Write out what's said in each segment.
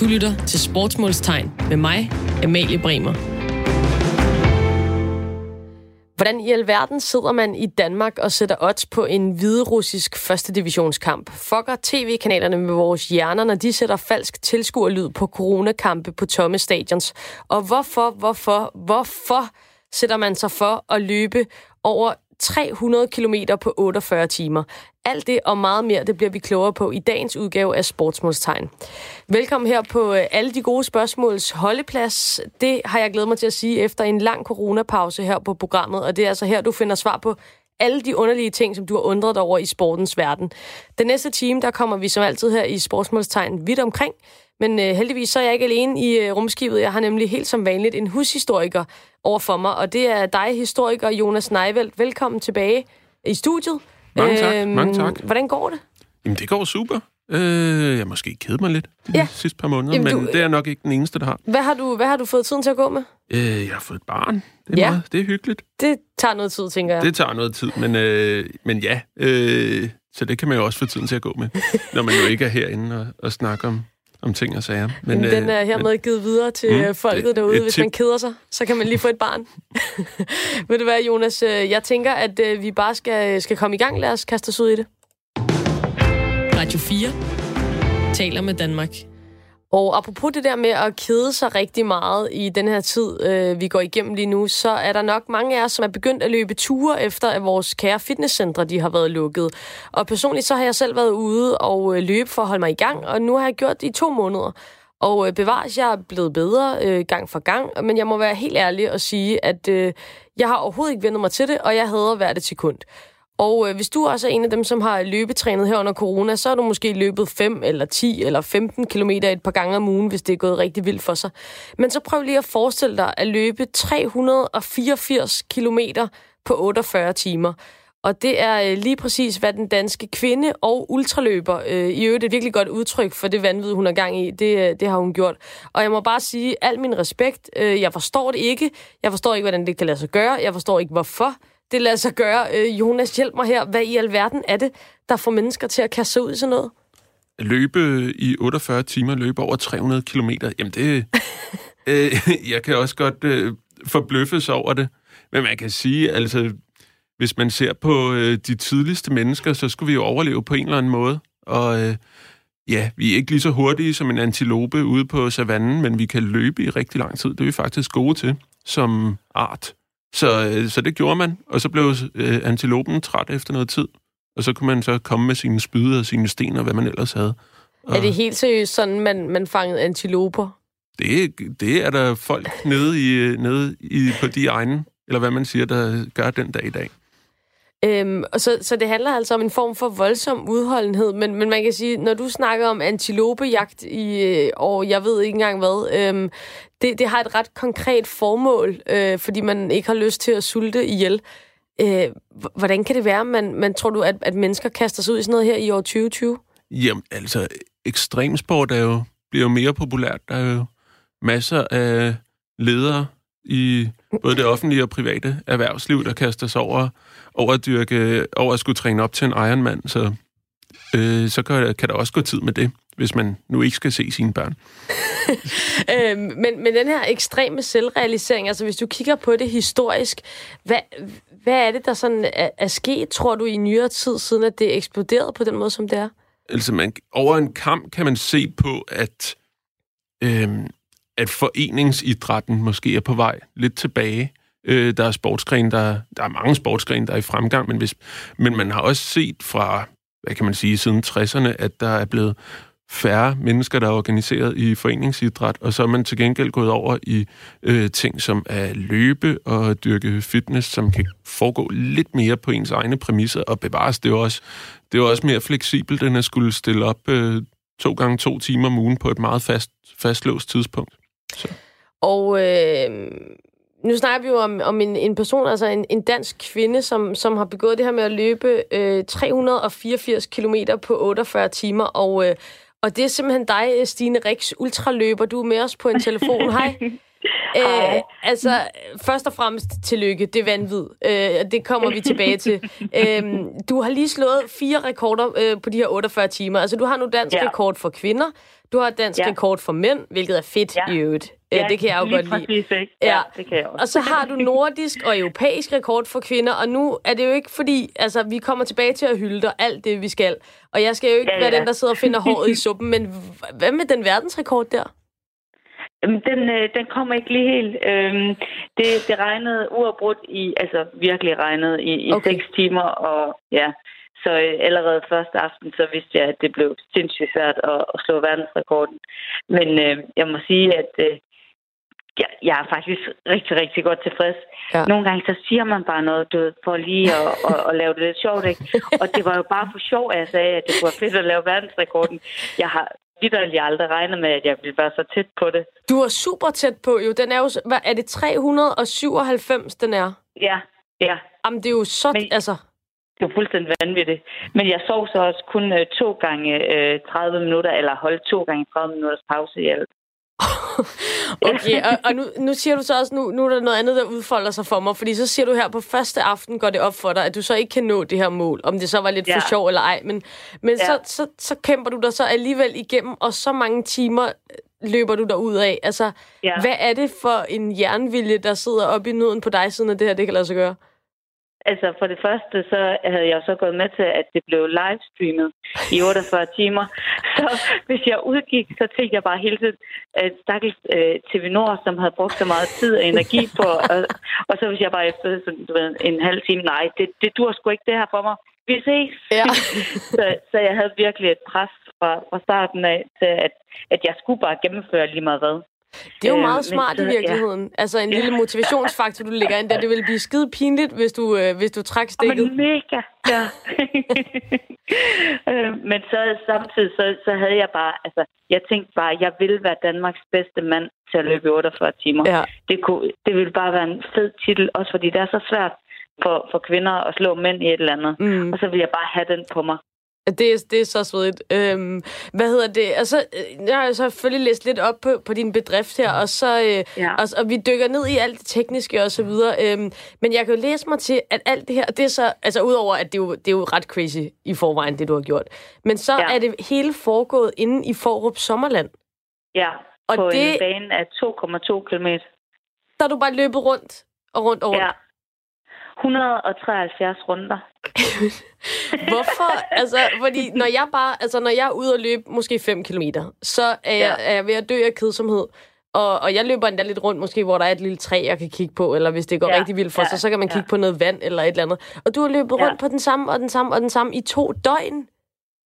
Du lytter til Sportsmålstegn med mig, Amalie Bremer. Hvordan i alverden sidder man i Danmark og sætter odds på en hviderussisk første divisionskamp? Fucker tv-kanalerne med vores hjerner, når de sætter falsk tilskuerlyd på coronakampe på tomme stadions? Og hvorfor, hvorfor, hvorfor sætter man sig for at løbe over 300 km på 48 timer. Alt det og meget mere, det bliver vi klogere på i dagens udgave af Sportsmålstegn. Velkommen her på øh, alle de gode spørgsmåls holdeplads. Det har jeg glædet mig til at sige efter en lang coronapause her på programmet, og det er altså her, du finder svar på alle de underlige ting, som du har undret dig over i sportens verden. Den næste time, der kommer vi som altid her i Sportsmålstegn vidt omkring, men øh, heldigvis så er jeg ikke alene i øh, rumskibet. Jeg har nemlig helt som vanligt en hushistoriker over for mig, og det er dig, historiker Jonas Neivelt. Velkommen tilbage i studiet. Mange tak, øhm, mange tak. Hvordan går det? Jamen, det går super. Øh, jeg måske kede mig lidt de ja. sidste par måneder, Jamen, men du, det er nok ikke den eneste, der har. Hvad har du, hvad har du fået tiden til at gå med? Øh, jeg har fået et barn. Det er, ja. meget, det er hyggeligt. Det tager noget tid, tænker jeg. Det tager noget tid, men, øh, men ja. Øh, så det kan man jo også få tiden til at gå med, når man jo ikke er herinde og, og snakker om om ting og sager. Men, den er hermed givet videre til mm, folket derude. Hvis man keder sig, så kan man lige få et barn. Ved du hvad, Jonas? Jeg tænker, at vi bare skal, skal komme i gang. Lad os kaste os ud i det. Radio 4 taler med Danmark. Og apropos det der med at kede sig rigtig meget i den her tid, øh, vi går igennem lige nu, så er der nok mange af jer, som er begyndt at løbe ture efter, at vores kære fitnesscentre de har været lukket. Og personligt så har jeg selv været ude og øh, løbe for at holde mig i gang, og nu har jeg gjort det i to måneder. Og øh, bevares, jeg er blevet bedre øh, gang for gang, men jeg må være helt ærlig og sige, at øh, jeg har overhovedet ikke vendt mig til det, og jeg hader hvert et sekund. Og øh, hvis du også er en af dem, som har løbetrænet her under corona, så har du måske løbet 5 eller 10 eller 15 km et par gange om ugen, hvis det er gået rigtig vildt for sig. Men så prøv lige at forestille dig at løbe 384 km på 48 timer. Og det er øh, lige præcis, hvad den danske kvinde og ultraløber, øh, i øvrigt et virkelig godt udtryk for det vanvid, hun er gang i, det, øh, det har hun gjort. Og jeg må bare sige, al min respekt, øh, jeg forstår det ikke. Jeg forstår ikke, hvordan det kan lade sig gøre. Jeg forstår ikke, hvorfor det lader sig gøre. Øh, Jonas, hjælp mig her. Hvad i alverden er det, der får mennesker til at kaste sig ud i sådan noget? Løbe i 48 timer, løbe over 300 kilometer, jamen det... øh, jeg kan også godt øh, forbløffes over det. Men man kan sige, altså, hvis man ser på øh, de tidligste mennesker, så skulle vi jo overleve på en eller anden måde. Og øh, ja, vi er ikke lige så hurtige som en antilope ude på savannen, men vi kan løbe i rigtig lang tid. Det er vi faktisk gode til som art. Så, øh, så det gjorde man, og så blev øh, antilopen træt efter noget tid. Og så kunne man så komme med sine spyder og sine sten og hvad man ellers havde. Og er det helt seriøst sådan, man, man fangede antiloper? Det, det er der folk nede, i, nede i, på de egne, eller hvad man siger, der gør den dag i dag. Øhm, og så, så det handler altså om en form for voldsom udholdenhed, men, men man kan sige, når du snakker om antilopejagt i, øh, og jeg ved ikke engang hvad, øhm, det, det har et ret konkret formål, øh, fordi man ikke har lyst til at sulte ihjel. Øh, hvordan kan det være, man, man tror du, at, at mennesker kaster sig ud i sådan noget her i år 2020? Jamen, altså, ekstremsport er jo, bliver jo mere populært. Der er jo masser af ledere i både det offentlige og private erhvervsliv, der kaster sig over, over, at, dyrke, over at skulle træne op til en Ironman. Så, øh, så kan, kan der også gå tid med det, hvis man nu ikke skal se sine børn. øhm, men, men den her ekstreme selvrealisering, altså hvis du kigger på det historisk, hvad, hvad er det, der sådan er, er sket, tror du, i nyere tid, siden at det er eksploderet på den måde, som det er? Altså, man, over en kamp kan man se på, at, øhm, at foreningsidrætten måske er på vej lidt tilbage. Øh, der er sportsgren, der, der er mange sportsgrene, der er i fremgang, men, hvis, men man har også set fra, hvad kan man sige, siden 60'erne, at der er blevet færre mennesker, der er organiseret i foreningsidræt, og så er man til gengæld gået over i øh, ting som at løbe og dyrke fitness, som kan foregå lidt mere på ens egne præmisser, og bevares det er også, det er også mere fleksibelt, end at skulle stille op øh, to gange to timer om ugen på et meget fast, fastlåst tidspunkt. Så. Og øh, nu snakker vi jo om, om en, en person, altså en, en dansk kvinde, som, som har begået det her med at løbe øh, 384 km på 48 timer, og, øh, og det er simpelthen dig, Stine Rix, ultraløber. Du er med os på en telefon. Hej. Øh, altså, først og fremmest tillykke. Det er vanvid. Øh, det kommer vi tilbage til. Øh, du har lige slået fire rekorder øh, på de her 48 timer. Altså, du har nu dansk ja. rekord for kvinder. Du har dansk ja. rekord for mænd, hvilket er fedt ja. i øvrigt. Ja, det kan jeg jo godt lide. Præcis, ikke? Ja, ja, det kan jeg også. Og så har du nordisk og europæisk rekord for kvinder, og nu er det jo ikke fordi, altså vi kommer tilbage til at hylde dig alt det, vi skal. Og jeg skal jo ikke ja, ja. være den, der sidder og finder håret i suppen, men hvad med den verdensrekord der? Den, øh, den kommer ikke lige helt. Øhm, det, det regnede uafbrudt i, altså virkelig regnede i, i okay. 6 timer, og ja, så øh, allerede første aften, så vidste jeg, at det blev sindssygt svært at, at slå verdensrekorden. Men øh, jeg må sige, at øh, jeg, jeg er faktisk rigtig, rigtig godt tilfreds. Ja. Nogle gange så siger man bare noget, du ved, for lige at, at, at lave det lidt sjovt, ikke? Og det var jo bare for sjov, at jeg sagde, at det være fedt at lave verdensrekorden. Jeg har vidderligt aldrig regnet med, at jeg ville være så tæt på det. Du er super tæt på, jo. Den er jo, hvad, er det 397, den er? Ja, ja. Jamen, det er jo så, Men, altså... Det er fuldstændig vanvittigt. Men jeg sov så også kun uh, to gange uh, 30 minutter, eller holdt to gange 30 minutters pause i alt. okay, og, og nu, nu siger du så også, nu, nu er der noget andet, der udfolder sig for mig, fordi så siger du her, på første aften går det op for dig, at du så ikke kan nå det her mål, om det så var lidt ja. for sjov eller ej, men, men ja. så, så, så kæmper du dig så alligevel igennem, og så mange timer øh, løber du der ud af. Altså, ja. hvad er det for en jernvilje, der sidder oppe i nøden på dig, siden at det her det kan lade sig gøre? Altså for det første, så havde jeg så gået med til, at det blev livestreamet i 48 timer. Så hvis jeg udgik, så tænkte jeg bare hele tiden, at stakkels øh, TV Nord, som havde brugt så meget tid og energi på, og, og så hvis jeg bare efter sådan, du ved, en halv time, nej, det, det dur sgu ikke det her for mig. Vi ses. Ja. så, så jeg havde virkelig et pres fra, fra starten af til, at, at jeg skulle bare gennemføre lige meget hvad. Det er jo meget øh, smart i virkeligheden. Ja. Altså en ja. lille motivationsfaktor, du lægger ind der. Det ville blive skide pinligt, hvis du, øh, hvis du trak stikket. Men mega, ja. øh, men så samtidig, så, så havde jeg bare, altså, jeg tænkte bare, jeg ville være Danmarks bedste mand til at løbe 48 timer. Ja. Det, kunne, det ville bare være en fed titel, også fordi det er så svært for, for kvinder at slå mænd i et eller andet. Mm. Og så ville jeg bare have den på mig. Det er, det er så svedigt. Øhm, hvad hedder det? Altså, jeg har selvfølgelig læst lidt op på, på din bedrift her, og så øh, ja. og, og vi dykker ned i alt det tekniske og så videre. Øhm, men jeg kan jo læse mig til, at alt det her, det er så, altså udover at det er jo, det er jo ret crazy i forvejen, det du har gjort, men så ja. er det hele foregået inde i Forup Sommerland. Ja, og på det, en bane af 2,2 km. Der er du bare løbet rundt og rundt og rundt. Ja. 173 runder. Hvorfor? Altså, fordi når jeg bare, altså når jeg er ude og løbe måske 5 km, så er jeg, ja. er jeg ved at dø af kedsomhed. Og, og jeg løber endda lidt rundt, måske hvor der er et lille træ, jeg kan kigge på, eller hvis det går ja. rigtig vildt for ja. sig, så kan man kigge ja. på noget vand eller et eller andet. Og du har løbet rundt ja. på den samme og den samme og den samme i to døgn.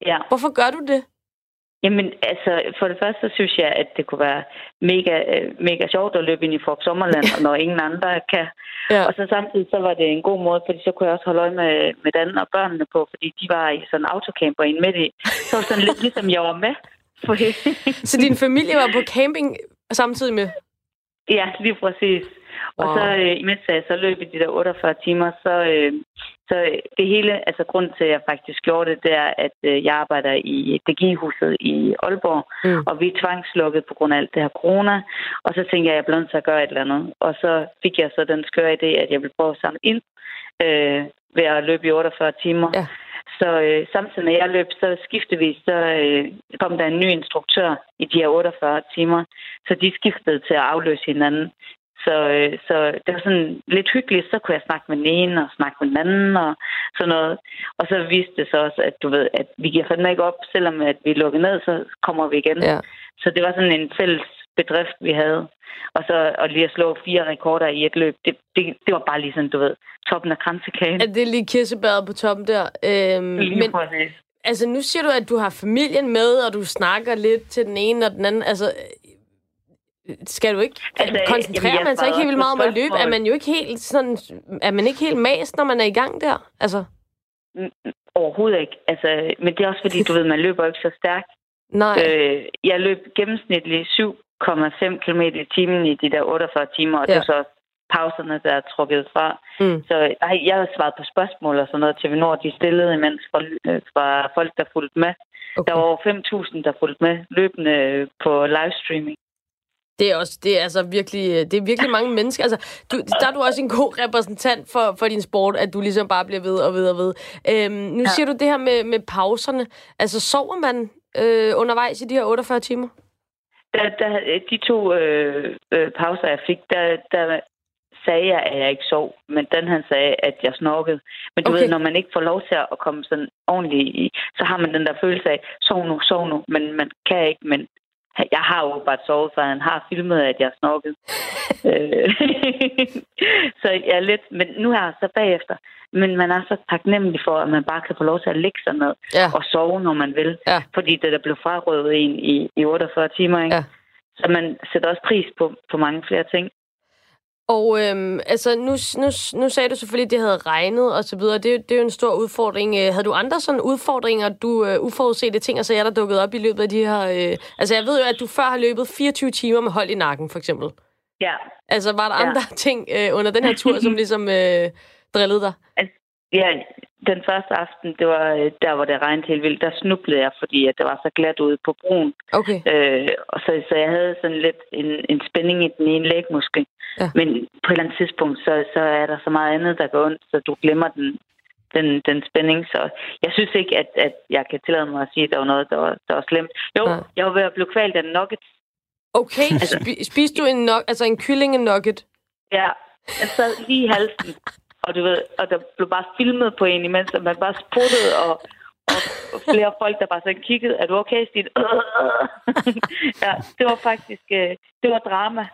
Ja. Hvorfor gør du det? Jamen, altså, for det første, synes jeg, at det kunne være mega, øh, mega sjovt at løbe ind i Fork Sommerland, når ingen andre kan. Ja. Og så samtidig, så var det en god måde, fordi så kunne jeg også holde øje med, med Dan og børnene på, fordi de var i sådan en autocamper ind midt i. Så var sådan lidt ligesom, jeg var med. så din familie var på camping samtidig med? Ja, lige præcis. Wow. Og så øh, imens jeg så løb i de der 48 timer, så, øh, så det hele, altså grund til, at jeg faktisk gjorde det, det er, at øh, jeg arbejder i DGI-huset i Aalborg, mm. og vi er tvangslukket på grund af alt det her corona. Og så tænkte jeg, at jeg blev nødt til at gøre et eller andet. Og så fik jeg så den skøre idé, at jeg ville prøve at samle ind øh, ved at løbe i 48 timer. Ja. Så øh, samtidig med jeg løb, så skiftevis, så øh, kom der en ny instruktør i de her 48 timer. Så de skiftede til at afløse hinanden. Så, øh, så det var sådan lidt hyggeligt. Så kunne jeg snakke med den ene og snakke med den anden og sådan noget. Og så viste det så også, at du ved, at vi giver fandme ikke op, selvom at vi lukker ned, så kommer vi igen. Ja. Så det var sådan en fælles bedrift, vi havde. Og så at lige at slå fire rekorder i et løb, det, det, det var bare lige sådan, du ved, toppen af kransekagen. Er det lige kirsebæret på toppen der? Øhm, lige men, Altså, nu siger du, at du har familien med, og du snakker lidt til den ene og den anden. Altså, skal du ikke altså, koncentrere man sig ikke helt vildt meget om at løbe? Er man jo ikke helt sådan, er man ikke helt mast, når man er i gang der? Altså. Overhovedet ikke. Altså, men det er også fordi, du ved, man løber ikke så stærkt. Nej. Øh, jeg løb gennemsnitligt 7,5 km i timen i de der 48 timer, og ja. det er så pauserne, der er trukket fra. Mm. Så ej, jeg har svaret på spørgsmål og sådan noget til Nord, de stillede imens fra, øh, fra folk, der fulgte med. Okay. Der var over 5.000, der fulgte med løbende på livestreaming. Det er også, det er altså virkelig, det er virkelig mange mennesker. Altså, du, der er du også en god repræsentant for, for din sport, at du ligesom bare bliver ved og ved og ved. Øhm, nu ja. siger du det her med, med pauserne. Altså, sover man øh, undervejs i de her 48 timer? Der, der, de to øh, øh, pauser, jeg fik, der, der sagde jeg, at jeg ikke sov, men den han sagde, at jeg snorkede. Men du okay. ved, når man ikke får lov til at komme sådan ordentligt i, så har man den der følelse af, sov nu, sov nu, men man kan ikke, men jeg har jo bare sovet, for han har filmet, at jeg snorkede. Øh, så jeg er lidt, men nu er jeg så bagefter. Men man er så taknemmelig for, at man bare kan få lov til at ligge sig ned ja. og sove, når man vil. Ja. Fordi det der blev frarøvet en i, i 48 timer, ikke? Ja. Så man sætter også pris på, på mange flere ting. Og øhm, altså, nu, nu, nu sagde du selvfølgelig, at det havde regnet og så videre. Det, det er jo en stor udfordring. Øh, havde du andre sådan udfordringer, du uh, uforudsete ting, altså jeg der dukket op i løbet af de her... Uh, altså, jeg ved jo, at du før har løbet 24 timer med hold i nakken, for eksempel. Ja. Altså, var der ja. andre ting uh, under den her tur, som ligesom uh, drillede dig? Altså, ja, den første aften, det var der, hvor det regnede helt vildt, der snublede jeg, fordi at det var så glat ude på broen. Okay. Øh, og så, så jeg havde sådan lidt en, en spænding i den ene lægmuskel. Ja. Men på et eller andet tidspunkt, så, så er der så meget andet, der går ondt, så du glemmer den, den, den spænding. Så jeg synes ikke, at, at jeg kan tillade mig at sige, at der var noget, der var, der var slemt. Jo, ja. jeg var ved at blive kvalt af en nugget. Okay, altså, Sp- spiste du en, no- altså en kylling nugget? Ja, jeg sad lige i halsen. Og, du ved, og der blev bare filmet på en imens, og man bare spruttede, og, og flere folk, der bare så kiggede, er du okay, Stine? ja, det var faktisk, øh, det var drama.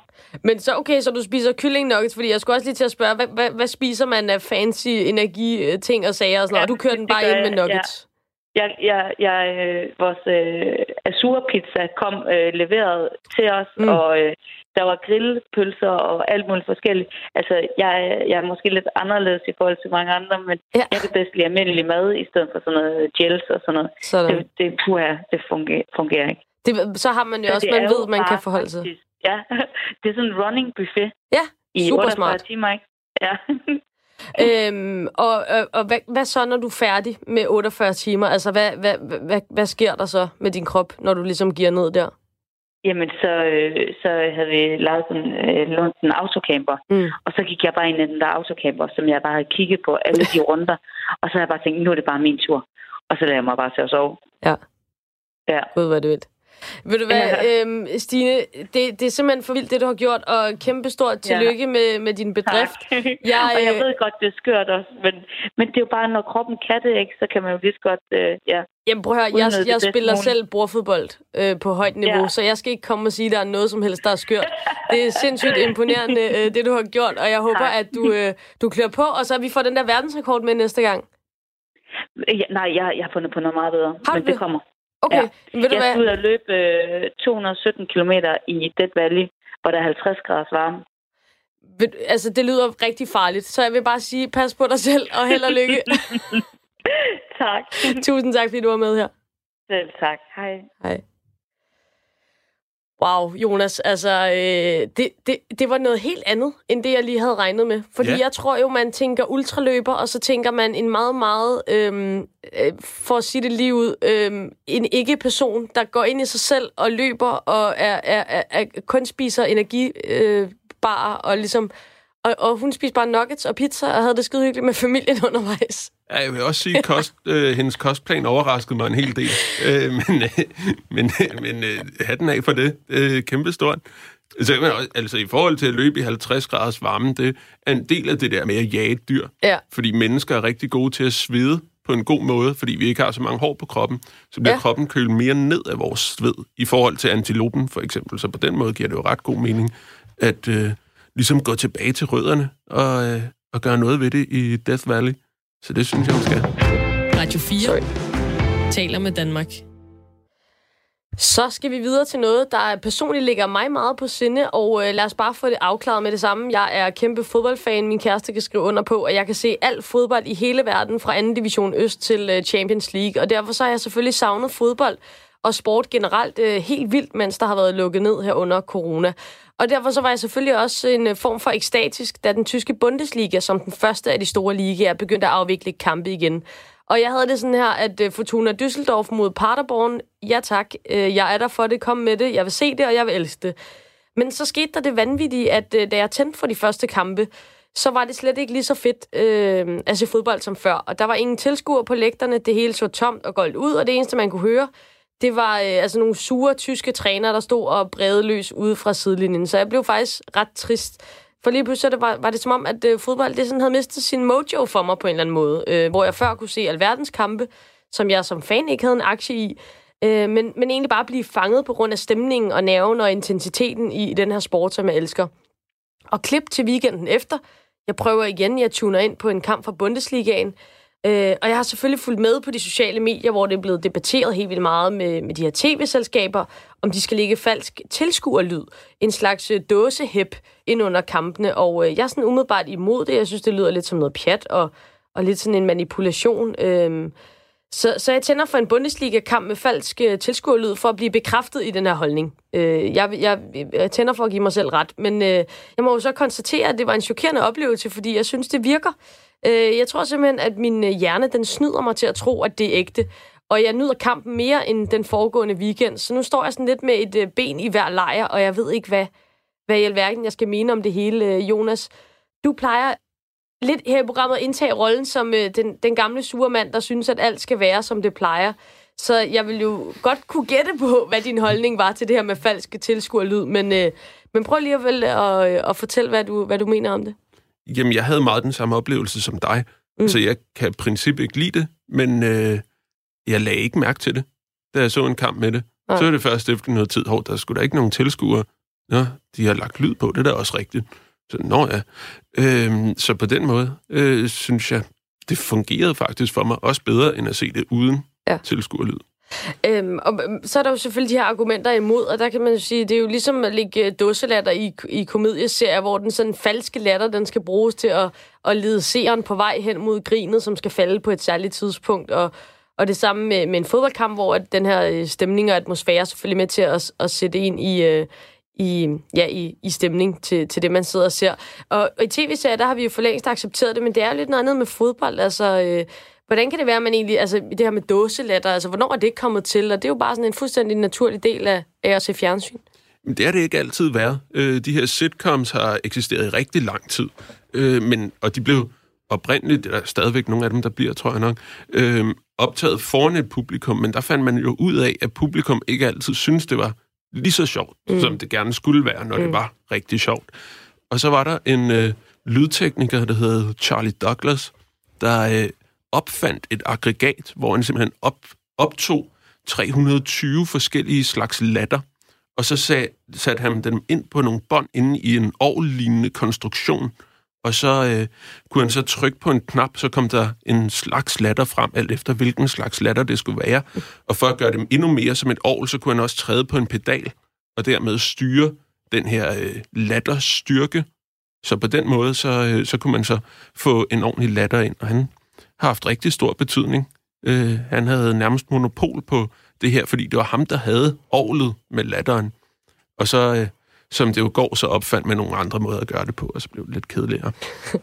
Men så okay, så du spiser kylling nuggets, fordi jeg skulle også lige til at spørge, hvad, hvad, hvad spiser man af fancy energi ting og sager og sådan noget, ja, og du kører den bare ind med nuggets? Ja. Jeg, jeg, jeg, øh, vores øh, azurpizza kom øh, leveret til os, mm. og øh, der var grillpølser og alt muligt forskelligt. Altså, jeg, jeg er måske lidt anderledes i forhold til mange andre, men ja. jeg kan bedst lide almindelig mad, i stedet for sådan noget gels og sådan noget. Sådan. Det, det, puha, det fungerer, fungerer ikke. Det, så har man jo så også, man ved, man kan forholde sig. Ja, det er sådan en running buffet. Ja, super i smart. timer, ikke? Ja. øhm, og og, og hvad, hvad så, når du er færdig med 48 timer? Altså, hvad, hvad, hvad, hvad sker der så med din krop, når du ligesom giver ned der? Jamen, så, øh, så havde vi lavet sådan, øh, lånt en autocamper. Mm. Og så gik jeg bare ind i den der autocamper, som jeg bare havde kigget på alle de runder. Og så havde jeg bare tænkt, nu er det bare min tur. Og så lader jeg mig bare til at sove. Ja. Ja. Gud, hvad du ved. Ved du hvad, ja. øhm, Stine, det, det er simpelthen for vildt, det du har gjort, og kæmpe stort tillykke ja. med, med din bedrift. Jeg, og jeg øh, ved godt, det er skørt også, men, men det er jo bare, når kroppen kan det, ikke, så kan man jo lige så godt, øh, ja. Jamen prøv at høre, jeg, jeg spiller selv bordfodbold øh, på højt niveau, ja. så jeg skal ikke komme og sige, at der er noget som helst, der er skørt. Det er sindssygt imponerende, øh, det du har gjort, og jeg håber, at du, øh, du klør på, og så vi får den der verdensrekord med næste gang. Ja, nej, jeg, jeg har fundet på noget meget bedre, har men det kommer. Okay, ja. ved du jeg skal ud og løbe øh, 217 km i Dead Valley, hvor der er 50 grader varme. Altså, det lyder rigtig farligt, så jeg vil bare sige, pas på dig selv, og held og lykke. tak. Tusind tak, fordi du var med her. Selv tak. Hej. Hej. Wow, Jonas, altså, øh, det, det, det var noget helt andet, end det, jeg lige havde regnet med. Fordi ja. jeg tror jo, man tænker ultraløber, og så tænker man en meget, meget, øh, øh, for at sige det lige ud, øh, en ikke-person, der går ind i sig selv og løber og er, er, er, er kun spiser energibar øh, og ligesom og, og hun spiste bare nuggets og pizza og havde det skide hyggeligt med familien undervejs. Ja, jeg vil også sige, at kost, øh, hendes kostplan overraskede mig en hel del. Øh, men øh, men, øh, men øh, hatten af for det. Øh, kæmpestort. Så, altså i forhold til at løbe i 50 graders varme, det er en del af det der med at jage et dyr. Ja. Fordi mennesker er rigtig gode til at svede på en god måde, fordi vi ikke har så mange hår på kroppen, så bliver ja. kroppen kølet mere ned af vores sved, i forhold til antilopen for eksempel. Så på den måde giver det jo ret god mening, at øh, ligesom gå tilbage til rødderne og, øh, og gøre noget ved det i Death Valley. Så det synes jeg, hun skal. Radio 4 Sorry. taler med Danmark. Så skal vi videre til noget, der personligt ligger mig meget på sinde, og øh, lad os bare få det afklaret med det samme. Jeg er kæmpe fodboldfan, min kæreste kan skrive under på, og jeg kan se alt fodbold i hele verden, fra 2. division øst til øh, Champions League, og derfor så har jeg selvfølgelig savnet fodbold og sport generelt øh, helt vildt, mens der har været lukket ned her under corona. Og derfor så var jeg selvfølgelig også en øh, form for ekstatisk, da den tyske Bundesliga, som den første af de store ligaer, begyndte at afvikle kampe igen. Og jeg havde det sådan her, at øh, Fortuna Düsseldorf mod Paderborn, ja tak, øh, jeg er der for det, kom med det, jeg vil se det, og jeg vil elske det. Men så skete der det vanvittige, at da jeg tændte for de første kampe, så var det slet ikke lige så fedt øh, at se fodbold som før. Og der var ingen tilskuere på lægterne, det hele så tomt og goldt ud, og det eneste, man kunne høre, det var øh, altså nogle sure tyske trænere, der stod og brede løs ude fra sidelinjen. Så jeg blev faktisk ret trist. For lige pludselig det var, var det som om, at øh, fodbold det sådan havde mistet sin mojo for mig på en eller anden måde. Øh, hvor jeg før kunne se alverdens kampe, som jeg som fan ikke havde en aktie i. Øh, men, men egentlig bare blive fanget på grund af stemningen og nerven og intensiteten i, i den her sport, som jeg elsker. Og klip til weekenden efter. Jeg prøver igen, jeg tuner ind på en kamp fra Bundesligaen. Øh, og jeg har selvfølgelig fulgt med på de sociale medier, hvor det er blevet debatteret helt vildt meget med, med de her tv-selskaber, om de skal lægge falsk tilskuerlyd, en slags øh, dåsehæb ind under kampene. Og øh, jeg er sådan umiddelbart imod det. Jeg synes, det lyder lidt som noget pjat og, og lidt sådan en manipulation. Øh, så, så jeg tænder for en Bundesliga-kamp med falsk øh, tilskuerlyd for at blive bekræftet i den her holdning. Øh, jeg, jeg, jeg tænder for at give mig selv ret, men øh, jeg må jo så konstatere, at det var en chokerende oplevelse, fordi jeg synes, det virker. Øh, jeg tror simpelthen, at min øh, hjerne den snyder mig til at tro, at det er ægte. Og jeg nyder kampen mere end den foregående weekend. Så nu står jeg sådan lidt med et øh, ben i hver lejr, og jeg ved ikke, hvad, hvad i alverden jeg skal mene om det hele, øh, Jonas. Du plejer lidt her i programmet at indtage rollen som øh, den, den gamle sure mand, der synes, at alt skal være, som det plejer. Så jeg vil jo godt kunne gætte på, hvad din holdning var til det her med falske tilskuerlyd, men, øh, men prøv lige at, vel, at, at fortælle, hvad du, hvad du mener om det. Jamen, jeg havde meget den samme oplevelse som dig. Mm. Så jeg kan i princippet ikke lide det, men øh, jeg lagde ikke mærke til det, da jeg så en kamp med det. Ja. Så er det først efter noget tid, hvor der skulle der ikke nogen tilskuere. Nå, de har lagt lyd på, det er da også rigtigt. Så, nå ja. Øh, så på den måde, øh, synes jeg, det fungerede faktisk for mig også bedre, end at se det uden ja. tilskuerlyd. Øhm, og øhm, så er der jo selvfølgelig de her argumenter imod, og der kan man jo sige, det er jo ligesom at lægge dusselatter dåselatter i, i komedieserier, hvor den sådan falske latter, den skal bruges til at, at lede seeren på vej hen mod grinet, som skal falde på et særligt tidspunkt, og, og det samme med, med en fodboldkamp, hvor at den her øh, stemning og atmosfære er selvfølgelig med til at, at sætte ind i, øh, i, ja, i, i stemning til, til det, man sidder og ser. Og, og i tv-serier, der har vi jo for længst accepteret det, men det er jo lidt noget andet med fodbold. Altså, øh, hvordan kan det være, at man egentlig, altså det her med dåselatter, altså hvornår er det kommet til? Og det er jo bare sådan en fuldstændig naturlig del af, af at se fjernsyn. Men det er det ikke altid været. Øh, de her sitcoms har eksisteret i rigtig lang tid, øh, men, og de blev oprindeligt, der er stadigvæk nogle af dem, der bliver, tror jeg nok, øh, optaget foran et publikum, men der fandt man jo ud af, at publikum ikke altid synes det var lige så sjovt, mm. som det gerne skulle være, når mm. det var rigtig sjovt. Og så var der en øh, lydtekniker, der hed Charlie Douglas, der øh, opfandt et aggregat, hvor han simpelthen op, optog 320 forskellige slags latter, og så sag, satte han dem ind på nogle bånd inde i en ovlignende konstruktion, og så øh, kunne han så trykke på en knap, så kom der en slags latter frem, alt efter hvilken slags latter det skulle være. Og for at gøre dem endnu mere som et ovl, så kunne han også træde på en pedal, og dermed styre den her øh, latterstyrke. Så på den måde, så, øh, så kunne man så få en ordentlig latter ind, og han har haft rigtig stor betydning. Øh, han havde nærmest monopol på det her, fordi det var ham, der havde ovlet med latteren. Og så øh, som det jo går, så opfandt med nogle andre måder at gøre det på, og så blev det lidt kedeligere.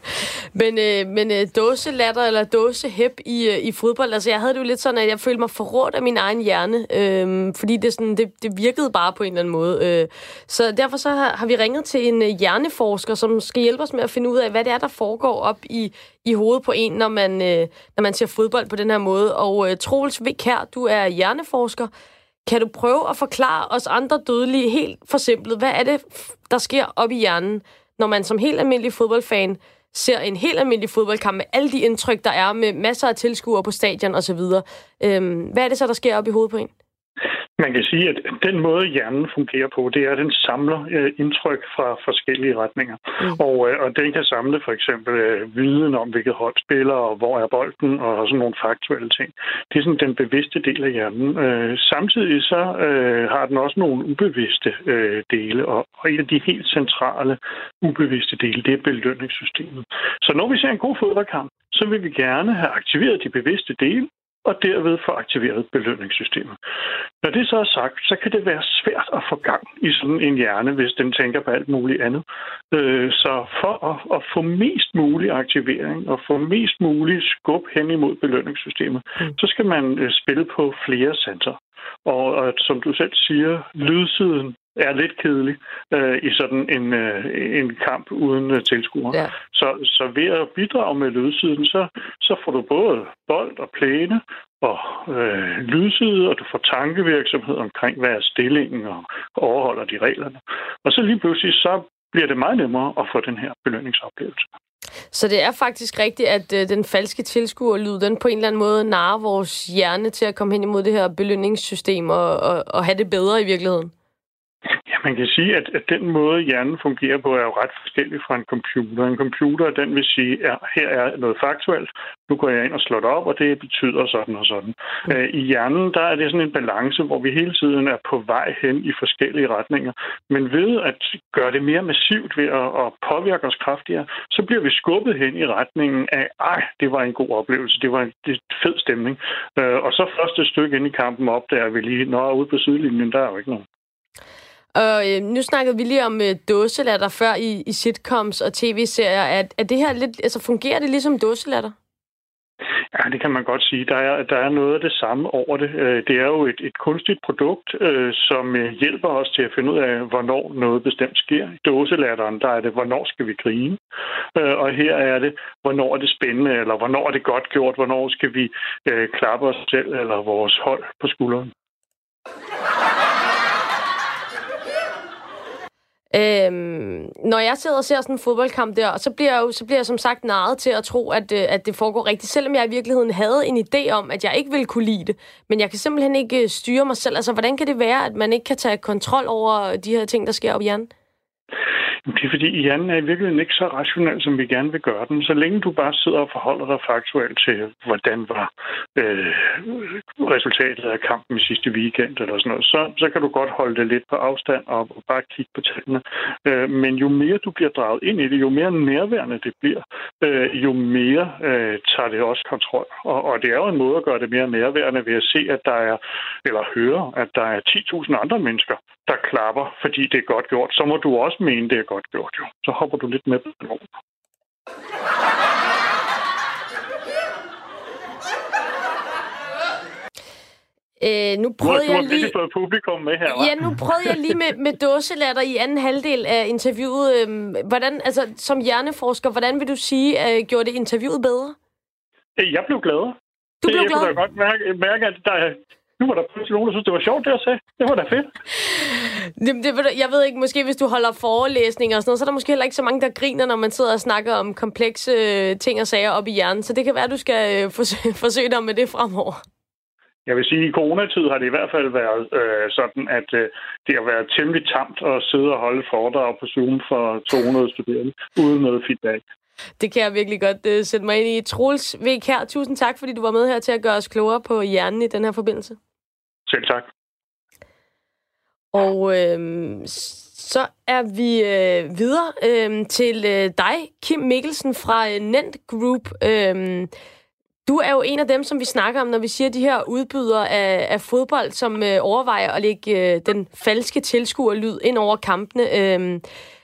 men øh, men øh, dåselatter eller dåsehæb i, øh, i fodbold, altså jeg havde det jo lidt sådan, at jeg følte mig forrådt af min egen hjerne, øh, fordi det, sådan, det, det virkede bare på en eller anden måde. Øh, så derfor så har, har vi ringet til en øh, hjerneforsker, som skal hjælpe os med at finde ud af, hvad det er, der foregår op i, i hovedet på en, når man, øh, når man ser fodbold på den her måde. Og øh, Troels Vik her, du er hjerneforsker. Kan du prøve at forklare os andre dødelige helt forsimplet, hvad er det, der sker op i hjernen, når man som helt almindelig fodboldfan ser en helt almindelig fodboldkamp med alle de indtryk, der er med masser af tilskuere på stadion osv. Øhm, hvad er det så, der sker op i hovedet på en? Man kan sige, at den måde, hjernen fungerer på, det er, at den samler øh, indtryk fra forskellige retninger. Mm. Og, øh, og den kan samle for eksempel øh, viden om, hvilket hold spiller, og hvor er bolden, og sådan nogle faktuelle ting. Det er sådan den bevidste del af hjernen. Øh, samtidig så øh, har den også nogle ubevidste øh, dele, og, og en af de helt centrale ubevidste dele, det er belønningssystemet. Så når vi ser en god fodboldkamp, så vil vi gerne have aktiveret de bevidste dele, og derved få aktiveret belønningssystemet. Når det så er sagt, så kan det være svært at få gang i sådan en hjerne, hvis den tænker på alt muligt andet. Øh, så for at, at få mest mulig aktivering og få mest mulig skub hen imod belønningssystemet, mm. så skal man øh, spille på flere sanser. Og, og som du selv siger, lydsiden er lidt kedelig øh, i sådan en, øh, en kamp uden øh, tilskuere. Ja. Så, så ved at bidrage med lydsiden, så, så får du både bold og plæne og øh, lydside, og du får tankevirksomhed omkring, hvad er stillingen, og overholder de reglerne. Og så lige pludselig, så bliver det meget nemmere at få den her belønningsoplevelse. Så det er faktisk rigtigt, at øh, den falske tilskuerlyd, den på en eller anden måde narer vores hjerne til at komme hen imod det her belønningssystem og, og, og have det bedre i virkeligheden? Man kan sige, at, at den måde, hjernen fungerer på, er jo ret forskellig fra en computer. En computer, den vil sige, at her er noget faktuelt, nu går jeg ind og slår det op, og det betyder sådan og sådan. Mm. Øh, I hjernen, der er det sådan en balance, hvor vi hele tiden er på vej hen i forskellige retninger. Men ved at gøre det mere massivt ved at, at påvirke os kraftigere, så bliver vi skubbet hen i retningen af, ej, det var en god oplevelse, det var en det fed stemning. Øh, og så første stykke ind i kampen opdager vi lige, når ude på sidelinjen, der er jo ikke nogen. Og øh, nu snakkede vi lige om øh, dåselatter før i, i sitcoms og tv-serier. Er, er det her lidt, altså fungerer det ligesom dåselatter? Ja, det kan man godt sige. Der er, der er noget af det samme over det. Øh, det er jo et, et kunstigt produkt, øh, som øh, hjælper os til at finde ud af, hvornår noget bestemt sker. I dåselatteren, der er det, hvornår skal vi grine? Øh, og her er det, hvornår er det spændende, eller hvornår er det godt gjort? Hvornår skal vi klappe os selv eller vores hold på skulderen? Øhm, når jeg sidder og ser sådan en fodboldkamp der, så bliver jeg jo så bliver jeg som sagt narret til at tro, at, øh, at det foregår rigtigt, selvom jeg i virkeligheden havde en idé om, at jeg ikke ville kunne lide det. Men jeg kan simpelthen ikke øh, styre mig selv. Altså, hvordan kan det være, at man ikke kan tage kontrol over de her ting, der sker op i hjernen? Det er fordi, hjernen er i virkeligheden ikke så rationel, som vi gerne vil gøre den. Så længe du bare sidder og forholder dig faktuelt til, hvordan var øh, resultatet af kampen i sidste weekend eller sådan noget, så, så kan du godt holde det lidt på afstand og, og bare kigge på tallene. Øh, men jo mere du bliver draget ind i det, jo mere nærværende det bliver, øh, jo mere øh, tager det også kontrol. Og, og det er jo en måde at gøre det mere nærværende ved at se, at der er, eller høre, at der er 10.000 andre mennesker, der klapper, fordi det er godt gjort. Så må du også mene, det er godt gjort. Jo. Så hopper du lidt med på den Øh, nu prøvede du har, jeg lige... fået publikum med her, hva'? Ja, nu prøvede jeg lige med, med dåselatter i anden halvdel af interviewet. Øhm, hvordan, altså, som hjerneforsker, hvordan vil du sige, at gjorde det interviewet bedre? Jeg blev gladere. Du blev jeg glad? kunne da godt mærke, mærke at der, nu var der pludselig nogen, der synes, det var sjovt, det jeg sagde. Det var da fedt. Det, det, jeg ved ikke, måske hvis du holder forelæsninger og sådan noget, så er der måske heller ikke så mange, der griner, når man sidder og snakker om komplekse øh, ting og sager op i hjernen. Så det kan være, at du skal øh, forsøge, forsøge dig med det fremover. Jeg vil sige, at i coronatid har det i hvert fald været øh, sådan, at øh, det har været temmelig tamt at sidde og holde foredrag på Zoom for 200 studerende, uden noget feedback. Det kan jeg virkelig godt uh, sætte mig ind i. Troels Vik her, tusind tak, fordi du var med her til at gøre os klogere på hjernen i den her forbindelse. Selv tak. Og øh, så er vi øh, videre øh, til øh, dig, Kim Mikkelsen fra øh, Nent Group. Øh, du er jo en af dem, som vi snakker om, når vi siger de her udbydere af, af fodbold, som øh, overvejer at lægge øh, den falske tilskuerlyd ind over kampene. Øh,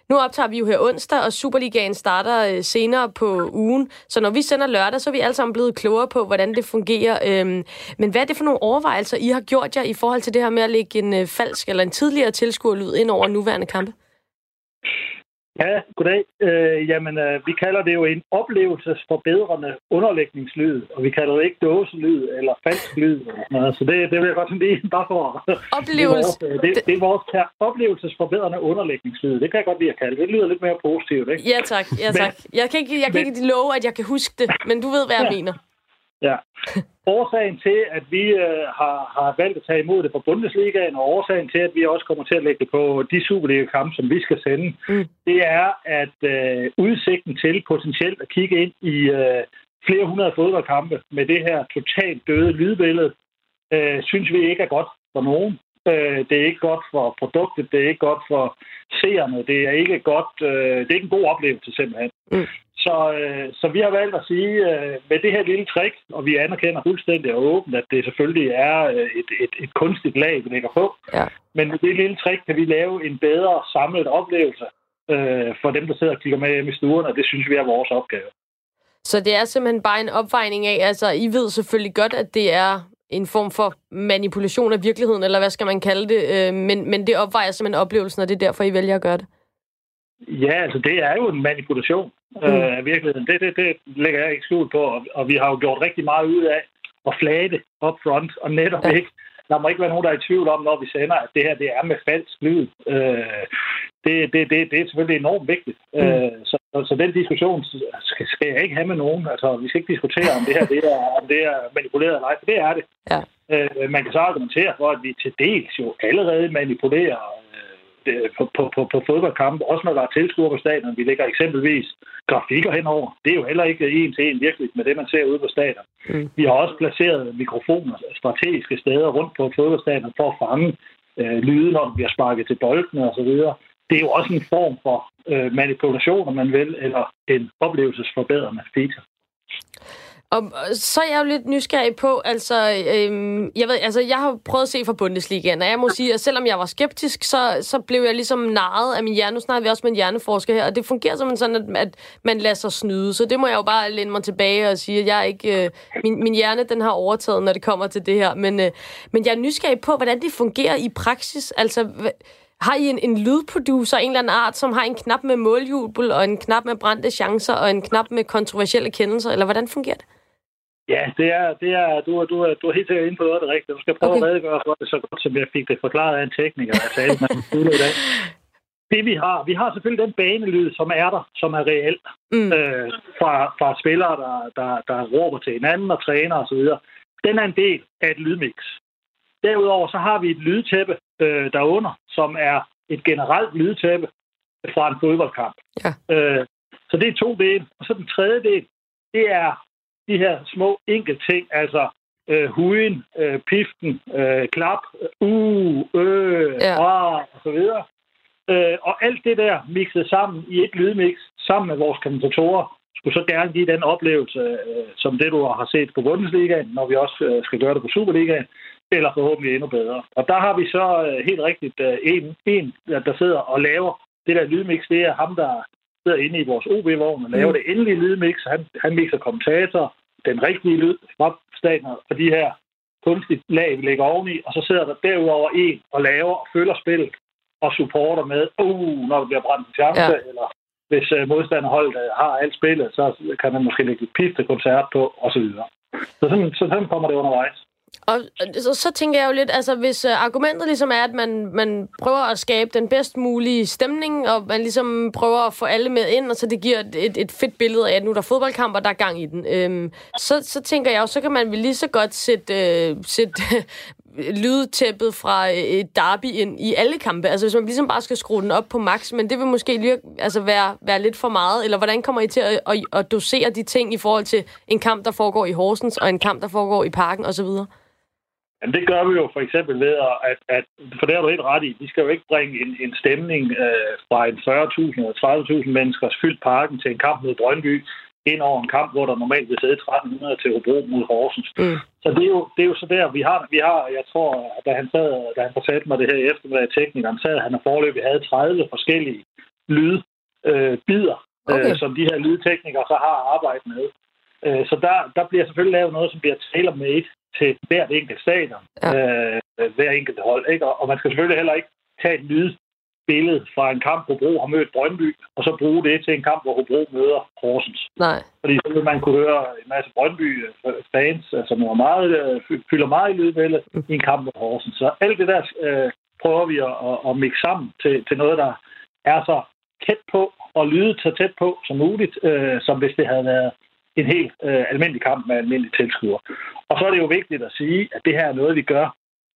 nu optager vi jo her onsdag, og Superligaen starter øh, senere på ugen. Så når vi sender lørdag, så er vi alle sammen blevet klogere på, hvordan det fungerer. Øhm, men hvad er det for nogle overvejelser, I har gjort jer i forhold til det her med at lægge en øh, falsk eller en tidligere tilskuerlyd ind over nuværende kampe? Ja, goddag. Øh, jamen, øh, vi kalder det jo en oplevelsesforbedrende underlægningslyd, og vi kalder det ikke dåselyd eller falsk lyd. Så det, det vil jeg godt lige bare for... Oplevelse. Det er, vores, det, det er vores her oplevelsesforbedrende underlægningslyd. Det kan jeg godt lide at kalde det. Lyder lidt mere positivt, ikke? Ja, tak. Ja, tak. Men, jeg kan ikke, jeg kan men, ikke love, at jeg kan huske det, men du ved, hvad jeg ja. mener. Ja. Årsagen til, at vi øh, har, har valgt at tage imod det fra Bundesligaen, og årsagen til, at vi også kommer til at lægge det på de Superliga-kampe, som vi skal sende, mm. det er, at øh, udsigten til potentielt at kigge ind i øh, flere hundrede fodboldkampe med det her totalt døde lydbillede, øh, synes vi ikke er godt for nogen. Øh, det er ikke godt for produktet, det er ikke godt for seerne, det er ikke godt, øh, det er ikke en god oplevelse simpelthen. Mm. Så, øh, så vi har valgt at sige, øh, med det her lille trick, og vi anerkender fuldstændig og åbent, at det selvfølgelig er øh, et, et, et kunstigt lag, vi lægger på. Ja. Men med det lille trick kan vi lave en bedre samlet oplevelse øh, for dem, der sidder og kigger med hjemme i stuerne, og det synes vi er vores opgave. Så det er simpelthen bare en opvejning af, altså I ved selvfølgelig godt, at det er en form for manipulation af virkeligheden, eller hvad skal man kalde det, øh, men, men det opvejer simpelthen oplevelsen, og det er derfor, I vælger at gøre det. Ja, altså det er jo en manipulation mm. øh, af virkeligheden. Det, det, det lægger jeg ikke skjult på, og, og vi har jo gjort rigtig meget ud af at flage det up front, og netop ja. ikke der må ikke være nogen, der er i tvivl om, når vi sender, at det her det er med falsk lyd. Øh, det, det, det, det er selvfølgelig enormt vigtigt. Mm. Øh, så, så den diskussion skal, skal jeg ikke have med nogen. Altså, vi skal ikke diskutere, om det her det er, om det er manipuleret eller ej, for det er det. Ja. Øh, man kan så argumentere for, at vi til dels jo allerede manipulerer på, på, på, på fodboldkampe, også når der er tilskuere på stadion. Vi lægger eksempelvis grafikker henover. Det er jo heller ikke en til en virkelig med det, man ser ude på stadion. Mm. Vi har også placeret mikrofoner strategiske steder rundt på fodboldstadion for at fange øh, lyde, når vi har sparket til bolden og så videre. Det er jo også en form for øh, manipulation, om man vil, eller en oplevelsesforbedrende feature. Og så er jeg jo lidt nysgerrig på, altså, øhm, jeg, ved, altså, jeg har prøvet at se fra Bundesligaen, og jeg må sige, at selvom jeg var skeptisk, så, så blev jeg ligesom narret af min hjerne. Nu snakker vi også med en hjerneforsker her, og det fungerer som sådan, at, at man lader sig snyde. Så det må jeg jo bare læne mig tilbage og sige, at jeg ikke, øh, min, min hjerne den har overtaget, når det kommer til det her. Men, øh, men jeg er nysgerrig på, hvordan det fungerer i praksis. Altså, har I en, en lydproducer, en eller anden art, som har en knap med måljubel, og en knap med brændte chancer, og en knap med kontroversielle kendelser, eller hvordan fungerer det? Ja, det er, det er, du, er, du, er, du er helt sikkert inde på noget det rigtige. Du skal prøve okay. at redegøre for det så godt, som jeg fik det forklaret af en tekniker, jeg sagde, man i dag. Det vi har, vi har selvfølgelig den banelyd, som er der, som er reel. Mm. Øh, fra, fra spillere, der, der, der råber til hinanden og træner osv. Den er en del af et lydmix. Derudover så har vi et lydtæppe øh, derunder, som er et generelt lydtæppe fra en fodboldkamp. Ja. Øh, så det er to dele. Og så den tredje del, det er de her små enkelte ting, altså øh, huden, øh, piften, øh, klap, uh, øh, ja. og så videre. Øh, og alt det der mixet sammen i et lydmix, sammen med vores kommentatorer, skulle så gerne give den oplevelse, øh, som det du har set på Bundesligaen, når vi også øh, skal gøre det på Superligaen, eller forhåbentlig endnu bedre. Og der har vi så øh, helt rigtigt øh, en, en, der sidder og laver det der lydmix. Det er ham, der sidder inde i vores OB-vogn og laver mm. det endelige lydmix. Han, han mixer kommentator, den rigtige lyd fra staten og de her kunstige lag, vi lægger oveni, og så sidder der derudover en og laver og følger spillet og supporter med, uh, når der bliver brændt en chance, ja. eller hvis uh, modstanderholdet uh, har alt spillet, så kan man måske lægge et pifte koncert på, osv. Så sådan, så sådan kommer det undervejs. Og så, så tænker jeg jo lidt, altså hvis uh, argumentet ligesom er, at man, man prøver at skabe den bedst mulige stemning, og man ligesom prøver at få alle med ind, og så det giver et, et, et fedt billede af, at nu er der fodboldkamp, og der er gang i den. Øhm, så, så tænker jeg jo, så kan man vel lige så godt sætte, øh, sætte lydtæppet fra øh, et derby ind i alle kampe. Altså hvis man ligesom bare skal skrue den op på max, men det vil måske lige altså, være, være lidt for meget. Eller hvordan kommer I til at, at, at dosere de ting i forhold til en kamp, der foregår i Horsens, og en kamp, der foregår i parken osv.? Jamen, det gør vi jo for eksempel ved, at, at for det har du helt ret i, de skal jo ikke bringe en, en stemning øh, fra en 40.000 eller 30.000 menneskers fyldt parken til en kamp mod Brøndby, ind over en kamp, hvor der normalt vil sidde 1300 til Hobro mod Horsens. Mm. Så det er, jo, det er jo så der, vi har, vi har jeg tror, da han, sad, da han fortalte mig det her i eftermiddag, teknikeren sad, han har forløbet havde 30 forskellige lydbider, øh, okay. øh, som de her lydteknikere så har arbejdet med. Øh, så der, der bliver selvfølgelig lavet noget, som bliver taler med til hvert enkelt stadion, ja. øh, hver enkelt hold. Ikke? Og, man skal selvfølgelig heller ikke tage et lydbillede fra en kamp, hvor Hobro har mødt Brøndby, og så bruge det til en kamp, hvor Hobro møder Horsens. Nej. Fordi så vil man kunne høre en masse Brøndby-fans, altså er meget, øh, fylder meget i lydbilledet mm. i en kamp mod Horsens. Så alt det der øh, prøver vi at, at, at mixe sammen til, til noget, der er så tæt på og lyde så tæt på som muligt, øh, som hvis det havde været en helt øh, almindelig kamp med almindelige tilskuere. Og så er det jo vigtigt at sige, at det her er noget, vi gør,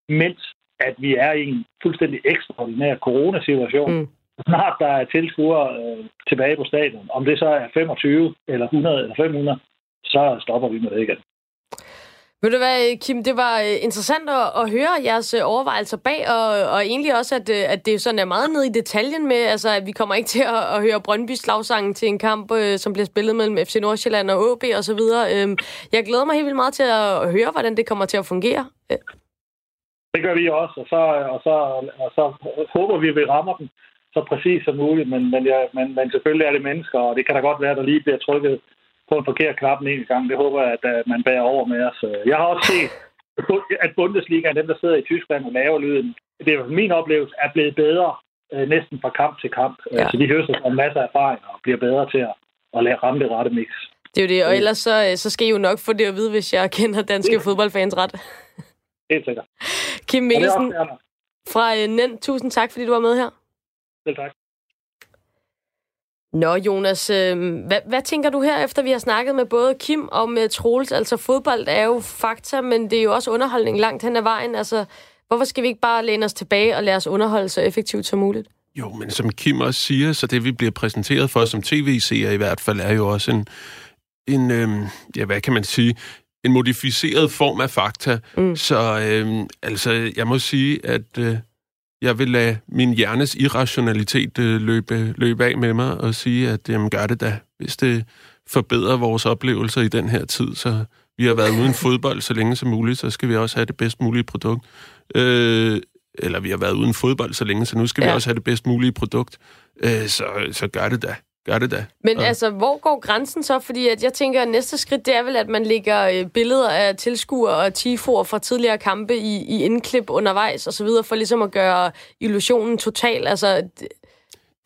mens at vi er i en fuldstændig ekstraordinær coronasituation. Mm. Snart der er tilskuere øh, tilbage på stadion. Om det så er 25 eller 100 eller 500, så stopper vi med det igen. Ved du hvad, Kim, det var øh, interessant at, at høre jeres øh, overvejelser bag, og, og egentlig også, at, øh, at det sådan er meget ned i detaljen med, altså at vi kommer ikke til at, at høre Brøndby slagsangen til en kamp, som bliver spillet mellem FC Nordsjælland og AB og så videre. Øhm, jeg glæder mig helt vildt meget til at høre, hvordan det kommer til at fungere. Det gør vi også, og så, og så, og så håber vi, at vi rammer den så præcis som muligt, men, men, ja, men, men selvfølgelig er det mennesker, og det kan da godt være, at der lige bliver trykket på en forkert knap en gang. Det håber jeg, at man bærer over med os. Jeg har også set at Bundesliga, dem der sidder i Tyskland og laver lyden, det er min oplevelse, er blevet bedre øh, næsten fra kamp til kamp. Ja. Så de høster en masse erfaring og bliver bedre til at, at lade ramme det rette mix. Det er jo det, og ellers så, øh, så skal I jo nok få det at vide, hvis jeg kender danske fodboldfans ret. Helt sikkert. Kim Mikkelsen fra NEN, tusind tak, fordi du var med her. Selv tak. Nå, Jonas, øh, hvad, hvad tænker du her, efter vi har snakket med både Kim og med Troels? Altså, fodbold er jo fakta, men det er jo også underholdning langt hen ad vejen. Altså, hvorfor skal vi ikke bare læne os tilbage og lade os underholde så effektivt som muligt? Jo, men som Kim også siger, så det vi bliver præsenteret for som tv-seere i hvert fald, er jo også en, en øh, ja, hvad kan man sige, en modificeret form af fakta. Mm. Så øh, altså, jeg må sige, at øh, jeg vil lade min hjernes irrationalitet øh, løbe, løbe af med mig og sige, at jamen, gør det da. Hvis det forbedrer vores oplevelser i den her tid, så vi har været uden fodbold så længe som muligt, så skal vi også have det bedst mulige produkt. Øh, eller vi har været uden fodbold så længe, så nu skal ja. vi også have det bedst mulige produkt. Øh, så, så gør det da. Gør det da. Men og... altså, hvor går grænsen så? Fordi at jeg tænker, at næste skridt, det er vel, at man lægger øh, billeder af tilskuere og tifor fra tidligere kampe i, i indklip undervejs og så videre, for ligesom at gøre illusionen total. Altså, det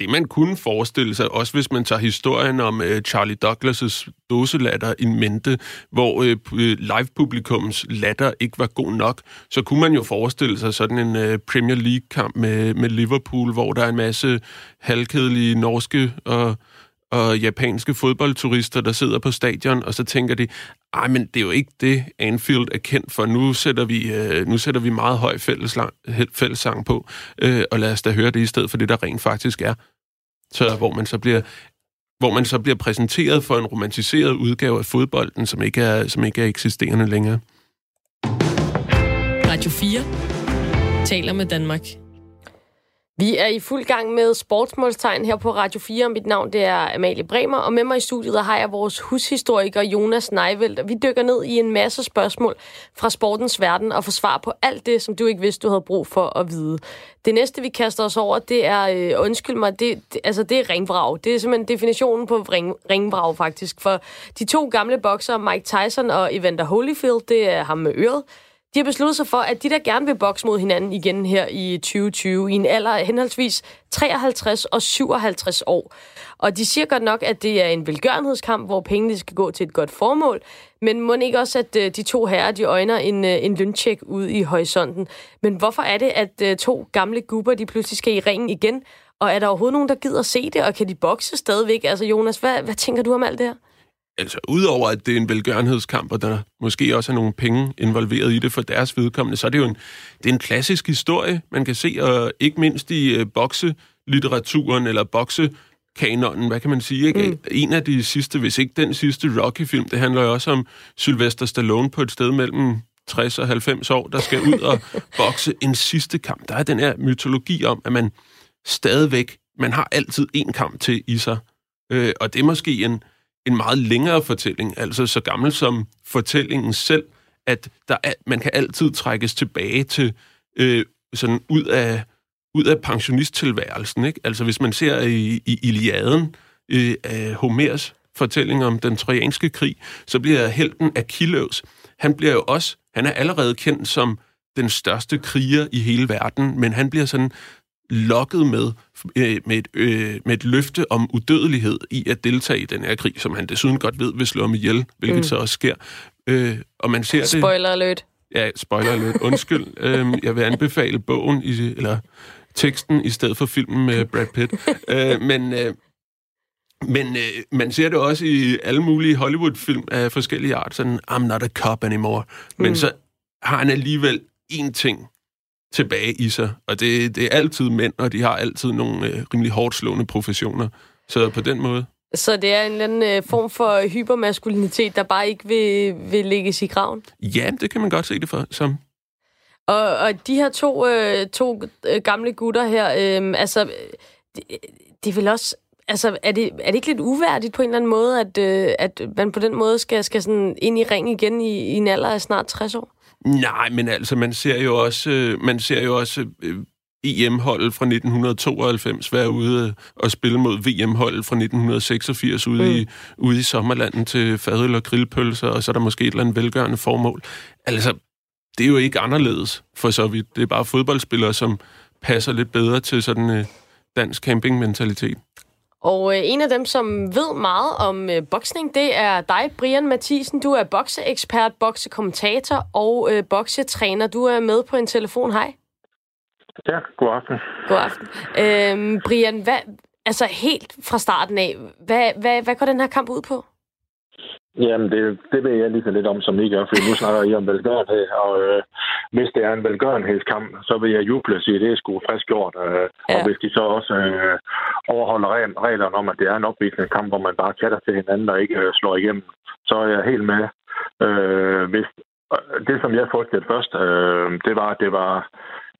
man kunne forestille sig, også hvis man tager historien om uh, Charlie Douglas' dåselatter i mente, hvor uh, live-publikums latter ikke var god nok, så kunne man jo forestille sig sådan en uh, Premier League-kamp med, med Liverpool, hvor der er en masse halvkedelige norske og og japanske fodboldturister, der sidder på stadion, og så tænker de, ej, men det er jo ikke det, Anfield er kendt for. Nu sætter vi, øh, nu sætter vi meget høj fælleslang, fællessang på, øh, og lad os da høre det i stedet for det, der rent faktisk er. Så hvor man så bliver hvor man så bliver præsenteret for en romantiseret udgave af fodbolden, som ikke er, som ikke er eksisterende længere. Radio 4 taler med Danmark. Vi er i fuld gang med sportsmålstegn her på Radio 4. Mit navn det er Amalie Bremer, og med mig i studiet har jeg vores hushistoriker Jonas Neivelt. Vi dykker ned i en masse spørgsmål fra sportens verden og får svar på alt det, som du ikke vidste, du havde brug for at vide. Det næste, vi kaster os over, det er, øh, undskyld mig, det, det, altså, det er ringvrag. Det er simpelthen definitionen på ring, ringvrag, faktisk. For de to gamle bokser, Mike Tyson og Evander Holyfield, det er ham med øret, de har besluttet sig for, at de der gerne vil bokse mod hinanden igen her i 2020, i en alder af henholdsvis 53 og 57 år. Og de siger godt nok, at det er en velgørenhedskamp, hvor pengene skal gå til et godt formål. Men må ikke også, at øh, de to herrer, de øjner en, øh, en løntjek ude i horisonten. Men hvorfor er det, at øh, to gamle gubber, de pludselig skal i ringen igen? Og er der overhovedet nogen, der gider se det, og kan de bokse stadigvæk? Altså Jonas, hvad, hvad tænker du om alt det her? Altså udover at det er en velgørenhedskamp, og der måske også er nogle penge involveret i det for deres vedkommende, så er det jo en, det er en klassisk historie, man kan se, og ikke mindst i uh, bokselitteraturen eller boksekanonen, hvad kan man sige? Ikke? Mm. En af de sidste, hvis ikke den sidste Rocky-film, det handler jo også om Sylvester Stallone på et sted mellem 60 og 90 år, der skal ud og bokse en sidste kamp. Der er den her mytologi om, at man stadigvæk, man har altid en kamp til i sig. Øh, og det er måske en, en meget længere fortælling, altså så gammel som fortællingen selv, at der er, man kan altid trækkes tilbage til øh, sådan ud af, ud af pensionisttilværelsen. Ikke? Altså hvis man ser i, i Iliaden øh, af Homers fortælling om den trojanske krig, så bliver helten Achilles. Han bliver jo også, han er allerede kendt som den største kriger i hele verden, men han bliver sådan lokket med, øh, med, et, øh, med et løfte om udødelighed i at deltage i den her krig, som han desuden godt ved vil slå ham ihjel, hvilket mm. så også sker. Øh, og man ser spoiler det... alert. Ja, spoiler alert. Undskyld. øh, jeg vil anbefale bogen, i, eller teksten, i stedet for filmen med Brad Pitt. øh, men... Øh, men øh, man ser det også i alle mulige Hollywood-film af forskellige art, sådan, I'm not a cop anymore. Men mm. så har han alligevel én ting, tilbage i sig. Og det, det er altid mænd, og de har altid nogle øh, rimelig hårdt slående professioner. Så på den måde. Så det er en eller anden øh, form for hypermaskulinitet, der bare ikke vil, vil lægges i graven? Ja, det kan man godt se det for, som. Og, og de her to, øh, to øh, gamle gutter her, øh, altså, det, det vel også... Altså, er det, er det ikke lidt uværdigt på en eller anden måde, at, øh, at man på den måde skal, skal sådan ind i ring igen i, i en alder af snart 60 år? Nej, men altså, man ser jo også, øh, man ser jo også øh, EM-holdet fra 1992 være ude og spille mod VM-holdet fra 1986 ude, mm. i, ude i sommerlandet til fadøl og grillpølser, og så er der måske et eller andet velgørende formål. Altså, det er jo ikke anderledes for så vidt. Det er bare fodboldspillere, som passer lidt bedre til sådan en øh, dansk campingmentalitet. Og øh, en af dem, som ved meget om øh, boksning, det er dig, Brian Mathisen. Du er bokseekspert, boksekommentator og øh, boksetræner. Du er med på en telefon. Hej. Ja, god aften. God aften. Øhm, Brian, hvad, altså helt fra starten af, hvad, hvad, hvad går den her kamp ud på? Jamen, det, det ved jeg lige så lidt om, som I gør, for nu snakker I om velgørenhed, og øh, hvis det er en velgørenhedskamp, så vil jeg juble og sige, at det er sgu frisk gjort. Øh, ja. Og hvis de så også øh, overholder reglerne om, at det er en opvisende kamp, hvor man bare chatter til hinanden og ikke øh, slår igennem, så er jeg helt med. Øh, hvis, det, som jeg frygtede først, øh, det var, at det var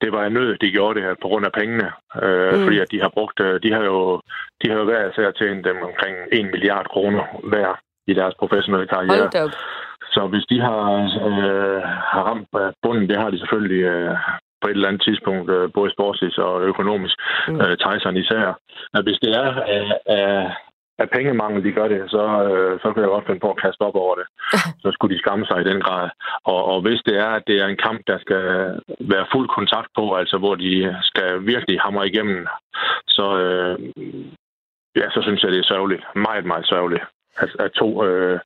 det var en nød, de gjorde det her på grund af pengene. Øh, mm. Fordi at de har brugt, øh, de har jo, de har jo været til at tjene dem omkring 1 milliard kroner hver i deres professionelle karriere. Så hvis de har, øh, har ramt bunden, det har de selvfølgelig øh, på et eller andet tidspunkt, øh, både sportsligt og økonomisk, mm. øh, Tyson især. At hvis det er af, af, af pengemangel, de gør det, så, øh, så kan jeg godt finde på at kaste op over det. så skulle de skamme sig i den grad. Og, og hvis det er, at det er en kamp, der skal være fuld kontakt på, altså hvor de skal virkelig hamre igennem, så, øh, ja, så synes jeg, det er sørgeligt. Meget, meget sørgeligt altså, er to øh,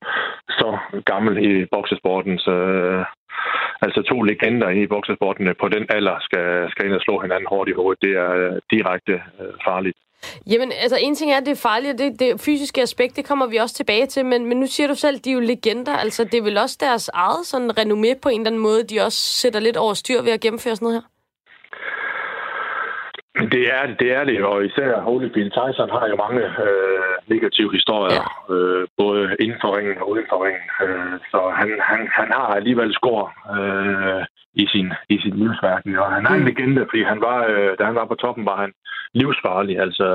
så gammel i boksesporten, så øh, altså to legender i boksesporten øh, på den alder skal, skal ind og slå hinanden hårdt i hovedet. Det er øh, direkte øh, farligt. Jamen, altså en ting er, at det er farligt, og det, det fysiske aspekt, det kommer vi også tilbage til, men, men nu siger du selv, de er jo legender, altså det er vel også deres eget sådan renommé på en eller anden måde, de også sætter lidt over styr ved at gennemføre sådan noget her? Det er det, er det, og især Holyfield Tyson har jo mange øh, negative historier, ja. øh, både inden for ringen og uden for ringen. Øh, så han, han, han har alligevel skår øh, i sin, i sin livsverden, og han er en mm. legende, fordi han var, øh, da han var på toppen, var han livsfarlig, altså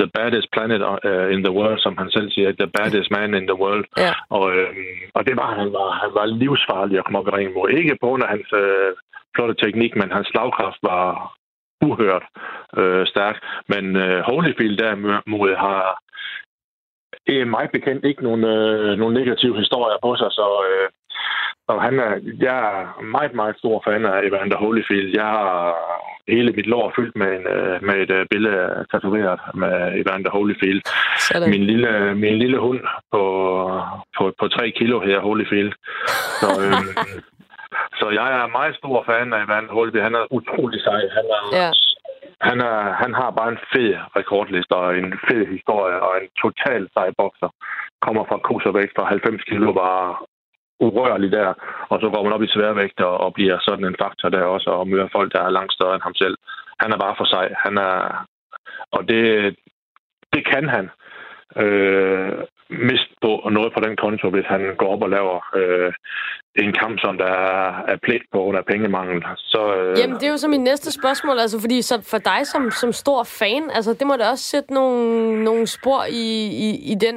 the baddest planet uh, in the world, som han selv siger, the baddest man in the world. Ja. Og, øh, og det var han var, han var livsfarlig at komme op i ringen mod. Ikke på grund af hans øh, flotte teknik, men hans slagkraft var uhørt øh, stærk. Men øh, Holyfield derimod har er meget bekendt ikke nogen, øh, nogen negative historier på sig, så øh, og han er, jeg er meget, meget stor fan af Evander Holyfield. Jeg har hele mit lår fyldt med, en, øh, med et øh, billede tatoveret med Evander Holyfield. Min lille, min lille hund på, på, på tre kilo her, Holyfield. Så, øh, så jeg er meget stor fan af Van Holby. Han er utrolig sej. Han, er, ja. han, er, han har bare en fed rekordliste og en fed historie og en total sej bokser. Kommer fra koservægt fra 90 kilo, var urørlig der, og så går man op i sværvægt og, og bliver sådan en faktor der også, og møder folk, der er langt større end ham selv. Han er bare for sig. Han er, og det, det kan han øh, mist på noget på den konto, hvis han går op og laver øh, en kamp, som der er pligt på grund af pengemangel. Så, øh... Jamen, det er jo så mit næste spørgsmål, altså, fordi så for dig som, som stor fan, altså, det må da også sætte nogle, nogle spor i, i, i, den,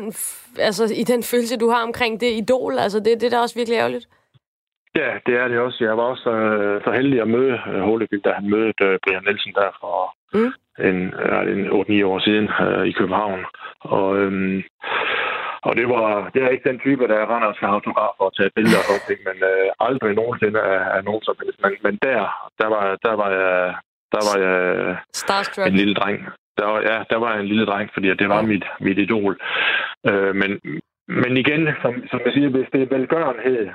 altså, i den følelse, du har omkring det idol. Altså, det, det er da også virkelig ærgerligt. Ja, det er det også. Jeg var også øh, så heldig at møde øh, Holyfield, da han mødte øh, Brian Nielsen der for mm. en, øh, en 8-9 år siden øh, i København. Og øh, og det var det er ikke den type, der render og skal autograf og tage billeder og ting, men øh, aldrig nogensinde er, er nogen som helst. Men, men der, der var, der var jeg, der var jeg Starstruck. en lille dreng. Der var, ja, der var jeg en lille dreng, fordi det var mit, mit idol. Øh, men, men igen, som, som jeg siger, hvis det er velgørenhed,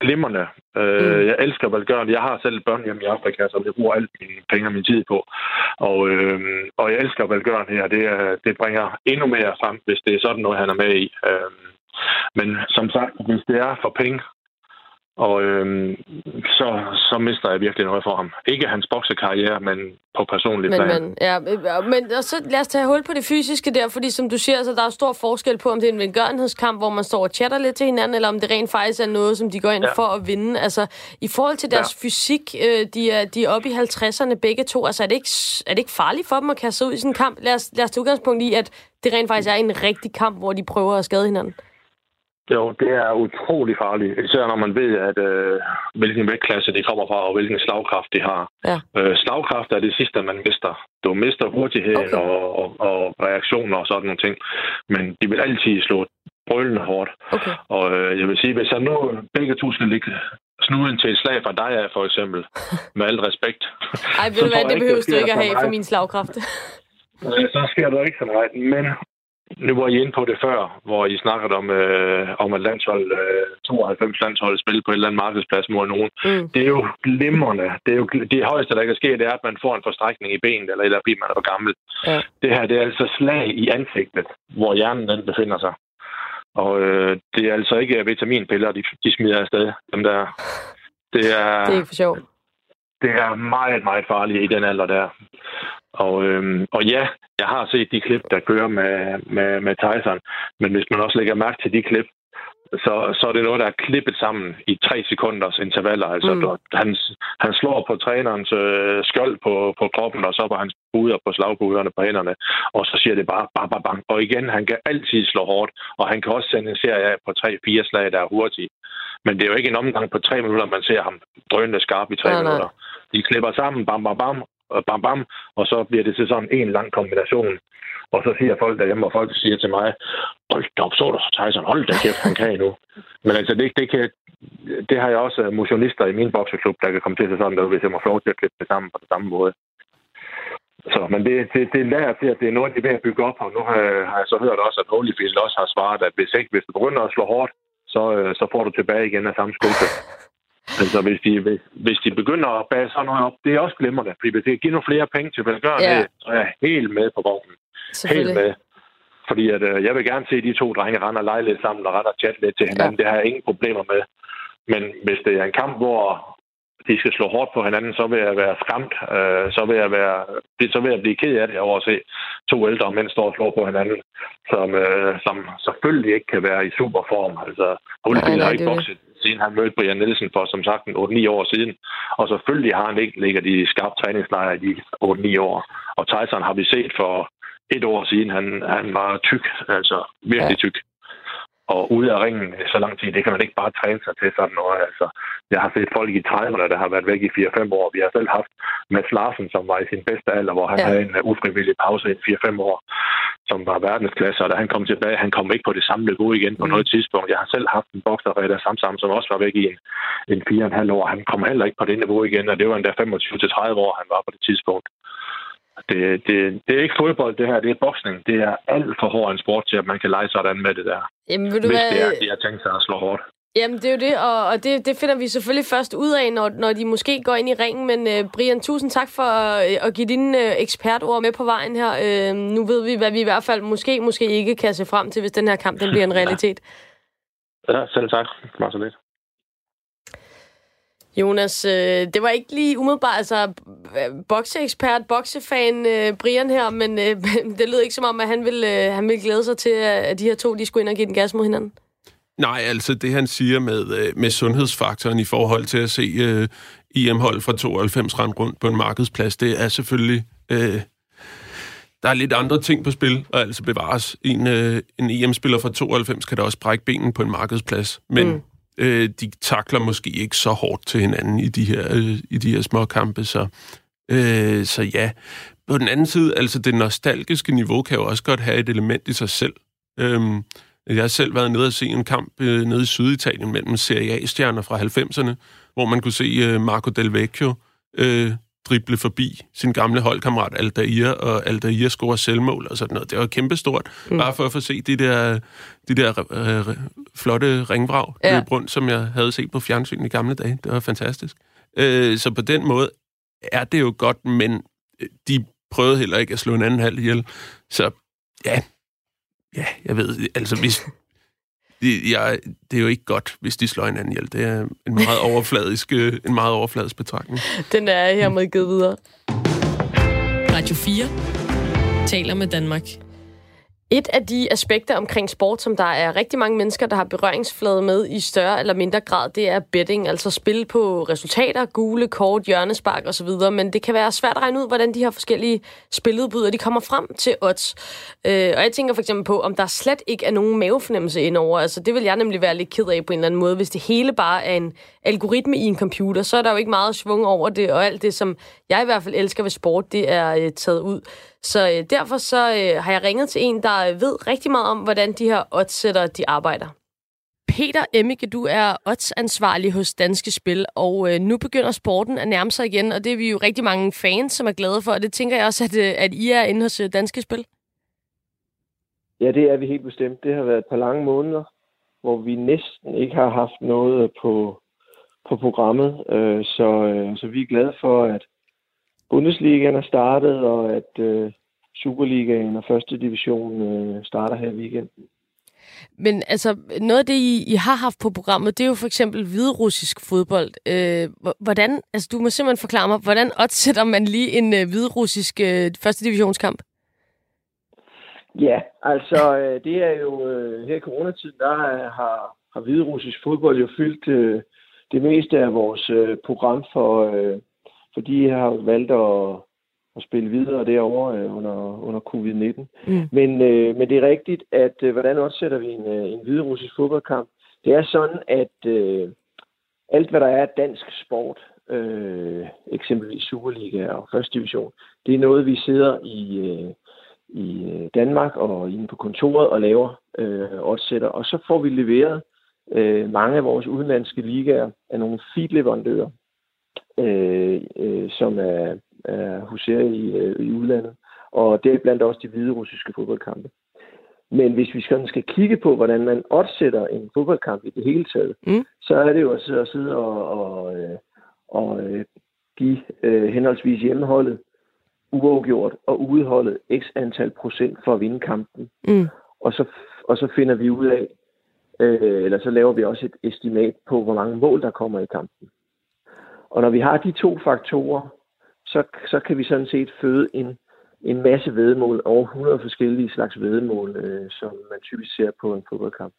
glimrende. Øh, mm. Jeg elsker velgørende. Jeg har selv børn hjemme i Afrika, som jeg bruger alt mine penge og min tid på. Og, øh, og jeg elsker velgørende her. Det, det bringer endnu mere frem, hvis det er sådan noget, han er med i. Øh, men som sagt, hvis det er for penge, og øhm, så, så mister jeg virkelig noget for ham. Ikke hans boksekarriere, men på personligt men, plan. Men, ja, men og så lad os tage hul på det fysiske der, fordi som du siger, så der er stor forskel på, om det er en velgørenhedskamp, hvor man står og chatter lidt til hinanden, eller om det rent faktisk er noget, som de går ind ja. for at vinde. Altså, i forhold til deres ja. fysik, øh, de, er, de er oppe i 50'erne begge to. Altså, er det, ikke, er det ikke farligt for dem at kaste sig ud i sådan en kamp? Lad os, lad os tage udgangspunkt i, at det rent faktisk er en rigtig kamp, hvor de prøver at skade hinanden. Jo, det er utrolig farligt. Især når man ved, at øh, hvilken vægtklasse de kommer fra, og hvilken slagkraft de har. Ja. Øh, slagkraft er det sidste, man mister. Du mister hurtigheden okay. og, og, og reaktioner og sådan nogle ting. Men de vil altid slå brølende hårdt. Okay. Og øh, jeg vil sige, hvis jeg nu begge to skal ligge snuden til et slag fra dig for eksempel. Med alt respekt. Ej, ved du hvad, det behøver du ikke at have for min slagkraft. så sker der ikke så meget. Men nu var I inde på det før, hvor I snakkede om, øh, om at landshold, øh, 92 landshold spille på et eller andet markedsplads mod nogen. Mm. Det er jo glimrende. Det, er jo, det højeste, der kan ske, det er, at man får en forstrækning i benet, eller, eller fordi man er for gammel. Ja. Det her, det er altså slag i ansigtet, hvor hjernen den befinder sig. Og øh, det er altså ikke vitaminpiller, de, de smider afsted. Dem der. Det er, det er ikke for sjovt. Det er meget, meget farligt i den alder der. Og, øhm, og ja, jeg har set de klip, der kører med, med, med Tyson. Men hvis man også lægger mærke til de klip, så, så er det noget, der er klippet sammen i tre sekunders intervaller. Altså, mm. han, han slår på trænerens øh, skjold på, på kroppen, og så på hans buder på slagbuderne på hænderne, og så siger det bare bang, bang, bang. Og igen, han kan altid slå hårdt, og han kan også sende en serie af på tre-fire slag, der er hurtige. Men det er jo ikke en omgang på tre minutter, man ser ham drønende skarp i tre nej, minutter. Nej. De klipper sammen, bam, bam, bam, og bam, bam, og så bliver det til sådan en lang kombination. Og så siger folk derhjemme, og folk siger til mig, hold da op, så du Tyson, hold da kæft, han kan nu. Men altså, det, det, kan, det har jeg også motionister i min bokseklub, der kan komme til sig sådan noget, hvis jeg må få lov til at klippe det sammen på den samme måde. Så, men det, det, det lader til, at det er noget, de er ved at bygge op, og nu har, har jeg så hørt også, at Holyfield også har svaret, at hvis, ikke, hvis du begynder at slå hårdt, så, øh, så får du tilbage igen af samme skuffe. Altså, hvis de, hvis, hvis de begynder at bage sådan noget op, det er også glimrende, fordi hvis det giver nogle flere penge til velgørende, ja. så er jeg helt med på vognen. Helt med. Fordi at, øh, jeg vil gerne se de to drenge rende og lege lidt sammen og rette og chatte lidt til hinanden. Ja. Det har jeg ingen problemer med. Men hvis det er en kamp, hvor de skal slå hårdt på hinanden, så vil jeg være skræmt. Øh, så, vil jeg være, så vil jeg blive ked af det over at se to ældre mænd stå og slå på hinanden, som, øh, som selvfølgelig ikke kan være i superform. Altså, Holyfield har ikke bokset siden han mødte Brian Nielsen for som sagt 8-9 år siden. Og selvfølgelig har han ikke ligget i skarp træningslejr i de 8-9 år. Og Tyson har vi set for et år siden, han, han var tyk, altså virkelig tyk og ude af ringen så lang tid, det kan man ikke bare træne sig til sådan noget. Altså, jeg har set folk i 30'erne, der har været væk i 4-5 år. Vi har selv haft Mads Larsen, som var i sin bedste alder, hvor han ja. havde en ufrivillig pause i 4-5 år, som var verdensklasse, og da han kom tilbage, han kom ikke på det samme niveau igen på mm. noget tidspunkt. Jeg har selv haft en bokser, der sammen, som også var væk i en, en 4,5 år. Han kom heller ikke på det niveau igen, og det var endda 25-30 år, han var på det tidspunkt. Det, det, det er ikke fodbold, det her. Det er boksning. Det er alt for hård en sport til, at man kan lege sådan med det der. Jamen, vil du hvis hvad... det er, de har tænkt sig at slå hårdt. Jamen, det er jo det, og, og det, det finder vi selvfølgelig først ud af, når, når de måske går ind i ringen. Men uh, Brian, tusind tak for uh, at give dine uh, ekspertord med på vejen her. Uh, nu ved vi, hvad vi i hvert fald måske, måske ikke kan se frem til, hvis den her kamp den bliver en realitet. Ja, selv tak. Det var så lidt. Jonas, øh, det var ikke lige umiddelbart, altså bokseekspert, boksefan øh, Brian her, men øh, det lød ikke som om, at han ville, øh, han ville glæde sig til, at de her to de skulle ind og give den gas mod hinanden. Nej, altså det han siger med, øh, med sundhedsfaktoren i forhold til at se øh, IM-hold fra 92 rand rundt på en markedsplads, det er selvfølgelig... Øh, der er lidt andre ting på spil, og altså bevares. En, øh, en EM-spiller fra 92 kan da også brække benen på en markedsplads, men mm øh, de takler måske ikke så hårdt til hinanden i de her, øh, i de her små kampe, så, øh, så ja. På den anden side, altså det nostalgiske niveau kan jo også godt have et element i sig selv. Øh, jeg har selv været nede og se en kamp øh, nede i Syditalien mellem Serie A-stjerner fra 90'erne, hvor man kunne se øh, Marco Del Vecchio øh, drible forbi sin gamle holdkammerat Aldair, og Aldair scorer selvmål og sådan noget. Det var kæmpestort, mm. bare for at få se de der, de der øh, flotte ringvrag ja. løb rundt, som jeg havde set på fjernsyn i gamle dage. Det var fantastisk. Øh, så på den måde er det jo godt, men øh, de prøvede heller ikke at slå en anden halv ihjel. Så ja, ja, jeg ved, altså hvis, det, jeg, det er jo ikke godt, hvis de slår hinanden ihjel. Det er en meget overfladisk, øh, en meget overfladisk betragtning. Den er hermed givet videre. Radio 4 taler med Danmark. Et af de aspekter omkring sport, som der er rigtig mange mennesker, der har berøringsflade med i større eller mindre grad, det er betting, altså spil på resultater, gule kort, hjørnespark osv., men det kan være svært at regne ud, hvordan de her forskellige spiludbydere, de kommer frem til odds. Øh, og jeg tænker for eksempel på, om der slet ikke er nogen mavefornemmelse indover. Altså det vil jeg nemlig være lidt ked af på en eller anden måde, hvis det hele bare er en algoritme i en computer, så er der jo ikke meget svung over det, og alt det, som jeg i hvert fald elsker ved sport, det er øh, taget ud. Så øh, derfor så øh, har jeg ringet til en, der ved rigtig meget om, hvordan de her oddsætter, de arbejder. Peter Emmike, du er oddsansvarlig hos Danske Spil, og øh, nu begynder sporten at nærme sig igen, og det er vi jo rigtig mange fans, som er glade for, og det tænker jeg også, at, øh, at I er inde hos øh, Danske Spil. Ja, det er vi helt bestemt. Det har været et par lange måneder, hvor vi næsten ikke har haft noget på, på programmet, øh, så, øh, så vi er glade for, at Bundesligaen er startet, og at øh, Superligaen og første division øh, starter her i weekenden. Men altså, noget af det, I, I har haft på programmet, det er jo for eksempel hviderussisk fodbold. Øh, hvordan, altså du må simpelthen forklare mig, hvordan odsætter man lige en øh, hviderussisk øh, første divisionskamp? Ja, altså øh, det er jo øh, her i coronatiden, der har, har hviderussisk fodbold jo fyldt øh, det meste af vores øh, program for, øh, for de har valgt at at spille videre derovre øh, under, under covid-19. Mm. Men, øh, men det er rigtigt, at øh, hvordan opsætter vi en, øh, en hviderussisk fodboldkamp? Det er sådan, at øh, alt hvad der er dansk sport, øh, eksempelvis Superliga og Første Division, det er noget, vi sidder i, øh, i øh, Danmark og inde på kontoret og laver øh, opsætter. Og så får vi leveret øh, mange af vores udenlandske ligaer af nogle feedleverandører, øh, øh, som er er huserer i, øh, i udlandet. Og det er blandt også de hvide russiske fodboldkampe. Men hvis vi skal, skal kigge på, hvordan man opsætter en fodboldkamp i det hele taget, mm. så er det jo at sidde, at sidde og, og, øh, og øh, give øh, henholdsvis hjemmeholdet uafgjort og udeholdet x antal procent for at vinde kampen. Mm. Og, så, og så finder vi ud af, øh, eller så laver vi også et estimat på, hvor mange mål der kommer i kampen. Og når vi har de to faktorer, så, så kan vi sådan set føde en, en masse vedmål, over 100 forskellige slags vedmål, øh, som man typisk ser på en fodboldkamp.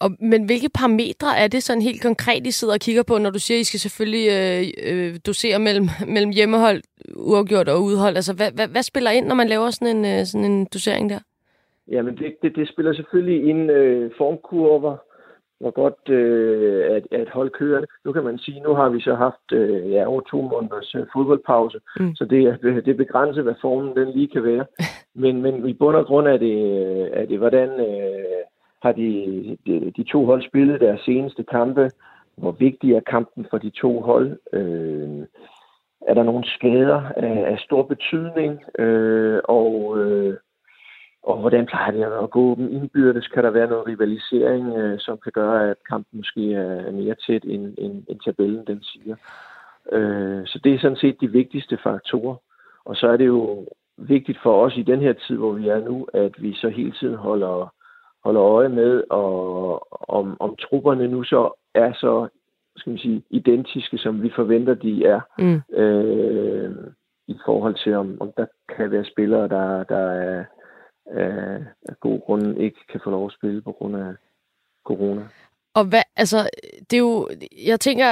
Og, men hvilke parametre er det sådan helt konkret, I sidder og kigger på, når du siger, at I skal selvfølgelig øh, øh, dosere mellem, mellem hjemmehold, uafgjort og udhold? Altså, hvad, hvad, hvad spiller ind, når man laver sådan en, øh, sådan en dosering der? Jamen, det, det, det spiller selvfølgelig ind øh, formkurver, hvor godt øh, at, at holde kørende. Nu kan man sige, nu har vi så haft øh, ja, over to måneders øh, fodboldpause, mm. så det, det begrænser, hvad formen den lige kan være. Men, men i bund og grund er det, er det hvordan øh, har de, de, de to hold spillet deres seneste kampe? Hvor vigtig er kampen for de to hold? Øh, er der nogle skader af, af stor betydning? Øh, og øh, og hvordan plejer det at gå dem indbyrdes? Kan der være noget rivalisering, øh, som kan gøre, at kampen måske er mere tæt, end, end, end tabellen den siger? Øh, så det er sådan set de vigtigste faktorer. Og så er det jo vigtigt for os i den her tid, hvor vi er nu, at vi så hele tiden holder, holder øje med, og, om, om trupperne nu så er så skal man sige, identiske, som vi forventer, de er, mm. øh, i forhold til, om, om der kan være spillere, der, der er af, af god grund ikke kan få lov at spille på grund af corona. Og hvad, altså, det er jo, jeg tænker,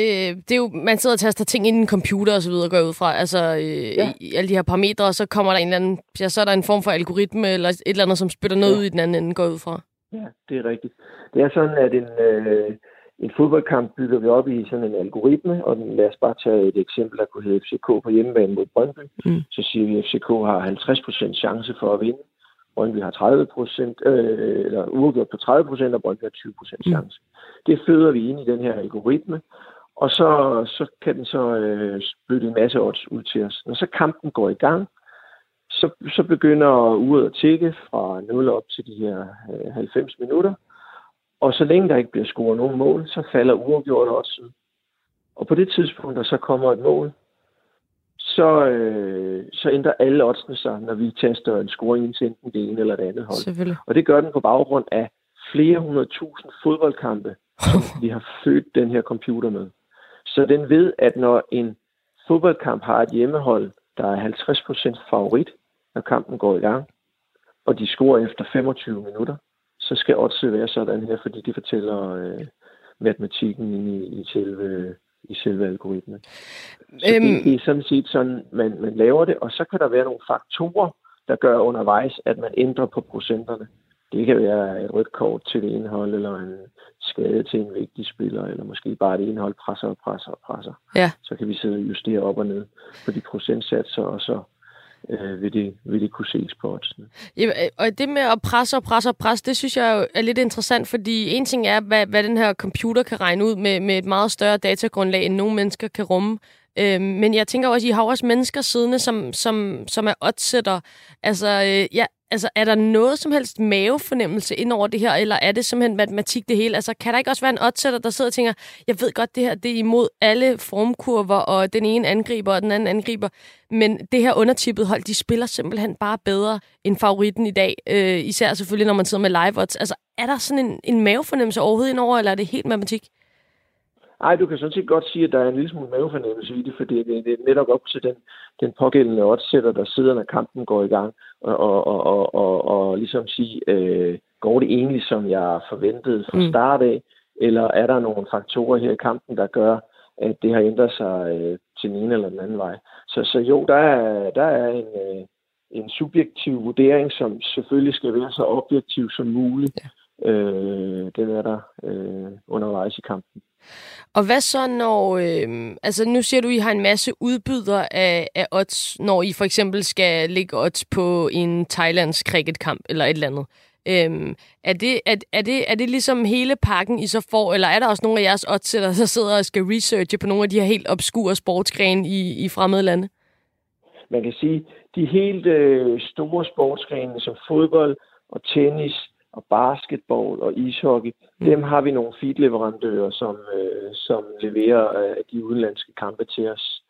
øh, det er jo, man sidder og taster ting ind i en computer og så videre, går ud fra, altså øh, ja. i, alle de her parametre, og så kommer der en eller anden, ja, så er der en form for algoritme, eller et eller andet, som spytter noget ja. ud i den anden ende, går ud fra. Ja, det er rigtigt. Det er sådan, at en, øh, en fodboldkamp bygger vi op i sådan en algoritme, og lad os bare tage et eksempel, der kunne hedde FCK på hjemmebane mod Brøndby. Mm. Så siger vi, at FCK har 50% chance for at vinde. Brøndby har 30% øh, eller uafgjort på 30 procent, og Brøndby har 20 procent mm. chance. Mm. Det føder vi ind i den her algoritme, og så, så kan den så øh, spytte en masse odds ud til os. Når så kampen går i gang, så, så begynder uret at tikke fra 0 op til de her øh, 90 minutter, og så længe der ikke bliver scoret nogen mål, så falder uafgjort også. Og på det tidspunkt, der så kommer et mål, så, øh, så ændrer alle oddsene sig, når vi tester en scoring til enten det ene eller det andet hold. Og det gør den på baggrund af flere hundrede tusind fodboldkampe, som vi har født den her computer med. Så den ved, at når en fodboldkamp har et hjemmehold, der er 50% favorit, når kampen går i gang, og de scorer efter 25 minutter, så skal oddset være sådan her, fordi det fortæller øh, matematikken i, i selve i selve algoritmen. Så øhm, det, det er sådan set sådan, man, man laver det, og så kan der være nogle faktorer, der gør undervejs, at man ændrer på procenterne. Det kan være et rødt kort til det indhold, eller en skade til en vigtig spiller, eller måske bare det indhold presser og presser og presser. Ja. Så kan vi sidde og justere op og ned på de procentsatser, og så øh, vil, det, vil det kunne ses på oddsene. Ja, øh, og det med at presse og presse og presse, det synes jeg jo er lidt interessant, fordi en ting er, hvad, hvad den her computer kan regne ud med, med et meget større datagrundlag, end nogle mennesker kan rumme. Øh, men jeg tænker også, I har også mennesker siddende, som, som, som er oddsætter. Altså, øh, ja, altså, er der noget som helst mavefornemmelse ind over det her, eller er det simpelthen matematik det hele? Altså, kan der ikke også være en oddsætter, der sidder og tænker, jeg ved godt, det her det er imod alle formkurver, og den ene angriber, og den anden angriber, men det her undertippet hold, de spiller simpelthen bare bedre end favoritten i dag, øh, især selvfølgelig, når man sidder med live odds. Altså, er der sådan en, en mavefornemmelse overhovedet ind over, eller er det helt matematik? Ej, du kan sådan set godt sige, at der er en lille smule mavefornemmelse i det, fordi det, det er netop op til den, den pågældende oddsætter, der sidder, når kampen går i gang, og, og, og, og, og, og ligesom sige, øh, går det egentlig, som jeg forventede fra mm. start af, eller er der nogle faktorer her i kampen, der gør, at det har ændret sig øh, til den ene eller den anden vej. Så, så jo, der er, der er en, øh, en subjektiv vurdering, som selvfølgelig skal være så objektiv som muligt. Ja. Øh, den er der øh, undervejs i kampen. Og hvad så, når... Øh, altså, nu siger du, at I har en masse udbydere af, af odds, når I for eksempel skal lægge odds på en Thailands cricketkamp eller et eller andet. Øhm, er, det, er, er, det, er det ligesom hele pakken, I så får, eller er der også nogle af jeres oddsætter, der sidder og skal researche på nogle af de her helt obskure sportsgrene i, i fremmede lande? Man kan sige, de helt øh, store sportsgrene som fodbold og tennis og basketball og ishockey, mm. dem har vi nogle feedleverandører, som, øh, som leverer øh, de udenlandske kampe til os.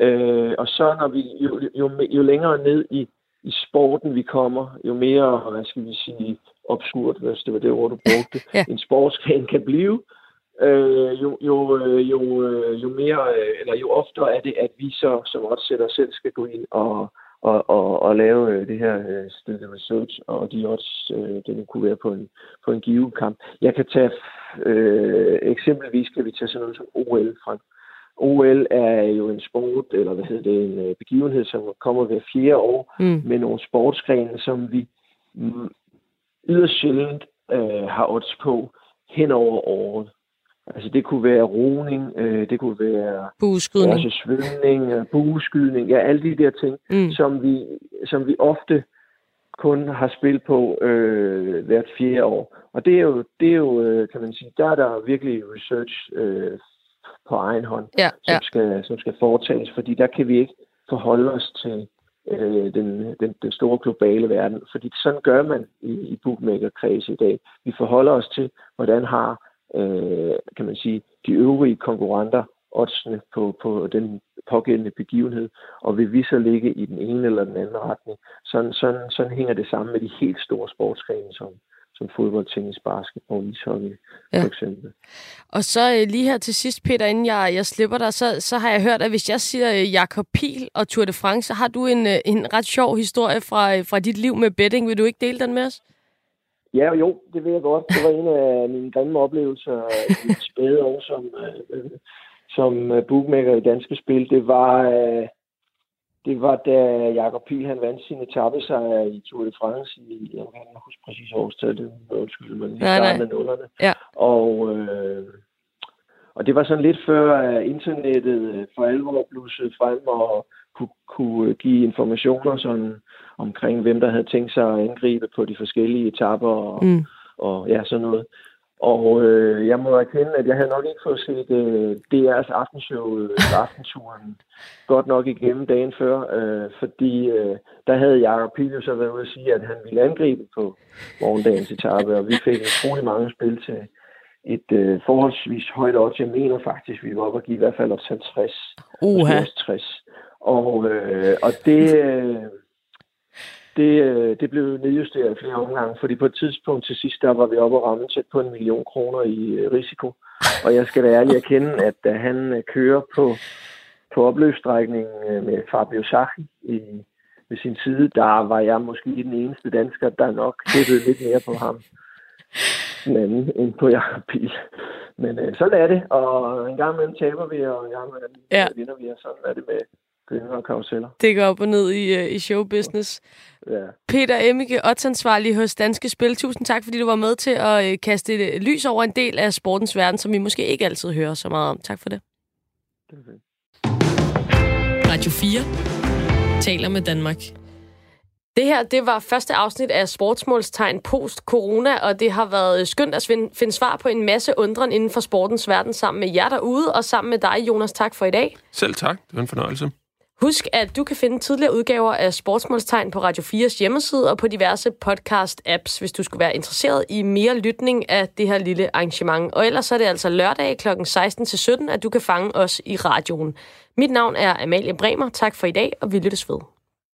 Øh, og så når vi jo, jo, jo længere ned i, i sporten vi kommer, jo mere, hvad skal vi sige, obskurt, hvis det var det ord, du brugte, ja. en sportsgren kan blive, øh, jo, jo, øh, jo, øh, jo mere, øh, eller jo oftere er det, at vi så som sætter selv skal gå ind og, og, og, og lave øh, det her øh, stykke research, og de også øh, det kunne være på en, på en givet kamp. Jeg kan tage, øh, eksempelvis kan vi tage sådan noget som OL fra. OL er jo en sport, eller hvad hedder det, en øh, begivenhed, som kommer hver fjerde år mm. med nogle sportsgrene, som vi mm, yderst sjældent øh, har odds på hen over året. Altså det kunne være roning, øh, det kunne være bueskydning, også svømning, øh, bueskydning, ja, alle de der ting, mm. som, vi, som vi ofte kun har spillet på øh, hvert fjerde år. Og det er jo, det er jo øh, kan man sige, der er der virkelig research øh, på egen hånd, ja, som, ja. Skal, som skal foretages, fordi der kan vi ikke forholde os til øh, den, den, den store globale verden, fordi sådan gør man i, i bookmaker i dag. Vi forholder os til, hvordan har øh, kan man sige, de øvrige konkurrenter oddsene på, på den pågældende begivenhed, og vil vi så ligge i den ene eller den anden retning. Sådan, sådan, sådan hænger det sammen med de helt store sportsgrene, som, som fodbold, tennis, basketball, ishockey ja. for eksempel. Og så øh, lige her til sidst, Peter, inden jeg, jeg slipper dig, så, så har jeg hørt, at hvis jeg siger øh, Jakob Pil og Tour de France, så har du en, øh, en ret sjov historie fra, fra dit liv med betting. Vil du ikke dele den med os? Ja, jo, det vil jeg godt. Det var en af mine grimme oplevelser i spæde år som, øh, som øh, bookmaker i danske spil. Det var, øh, det var da Jakob Pil han vandt sin etappesejr i Tour de France i, jeg kan ikke huske præcis årstallet, undskyld, men i starten af nullerne. Ja. Og, øh, og det var sådan lidt før at internettet for alvor blussede frem, og kunne, kunne give informationer sådan omkring, hvem der havde tænkt sig at angribe på de forskellige etapper og, mm. og ja, sådan noget. Og øh, jeg må erkende, at jeg havde nok ikke fået set øh, DR's aftenshow, øh, aftenturen, godt nok igennem dagen før, øh, fordi øh, der havde Jacob Pilius så været ude at sige, at han ville angribe på morgendagens etape, og vi fik utrolig mange spil til et øh, forholdsvis højt odds. Jeg mener faktisk, vi var oppe og give i hvert fald 50. Uha. 60. Og, øh, og det, øh, det, øh, det blev nedjusteret flere omgange, fordi på et tidspunkt til sidst, der var vi oppe og ramme tæt på en million kroner i øh, risiko. Og jeg skal da ærligt erkende, at da han øh, kører på, på opløbsstrækningen med Fabio Sacchi i, ved sin side, der var jeg måske den eneste dansker, der nok hættede lidt mere på ham den anden end på Jacob Pil. Men øh, sådan er det, og en gang imellem taber vi, og en gang imellem ja. vinder vi, og sådan er det med, og karuseller. Det går op og ned i, uh, i showbusiness. Ja. Peter Emmike, odds hos Danske Spil. Tusind tak, fordi du var med til at uh, kaste et lys over en del af sportens verden, som vi måske ikke altid hører så meget om. Tak for det. det Radio 4 taler med Danmark. Det her, det var første afsnit af Sportsmålstegn post-corona, og det har været skønt at finde svar på en masse undren inden for sportens verden sammen med jer derude, og sammen med dig, Jonas. Tak for i dag. Selv tak. Det var en fornøjelse. Husk, at du kan finde tidligere udgaver af Sportsmålstegn på Radio 4's hjemmeside og på diverse podcast-apps, hvis du skulle være interesseret i mere lytning af det her lille arrangement. Og ellers er det altså lørdag kl. 16-17, at du kan fange os i radioen. Mit navn er Amalie Bremer. Tak for i dag, og vi lyttes ved.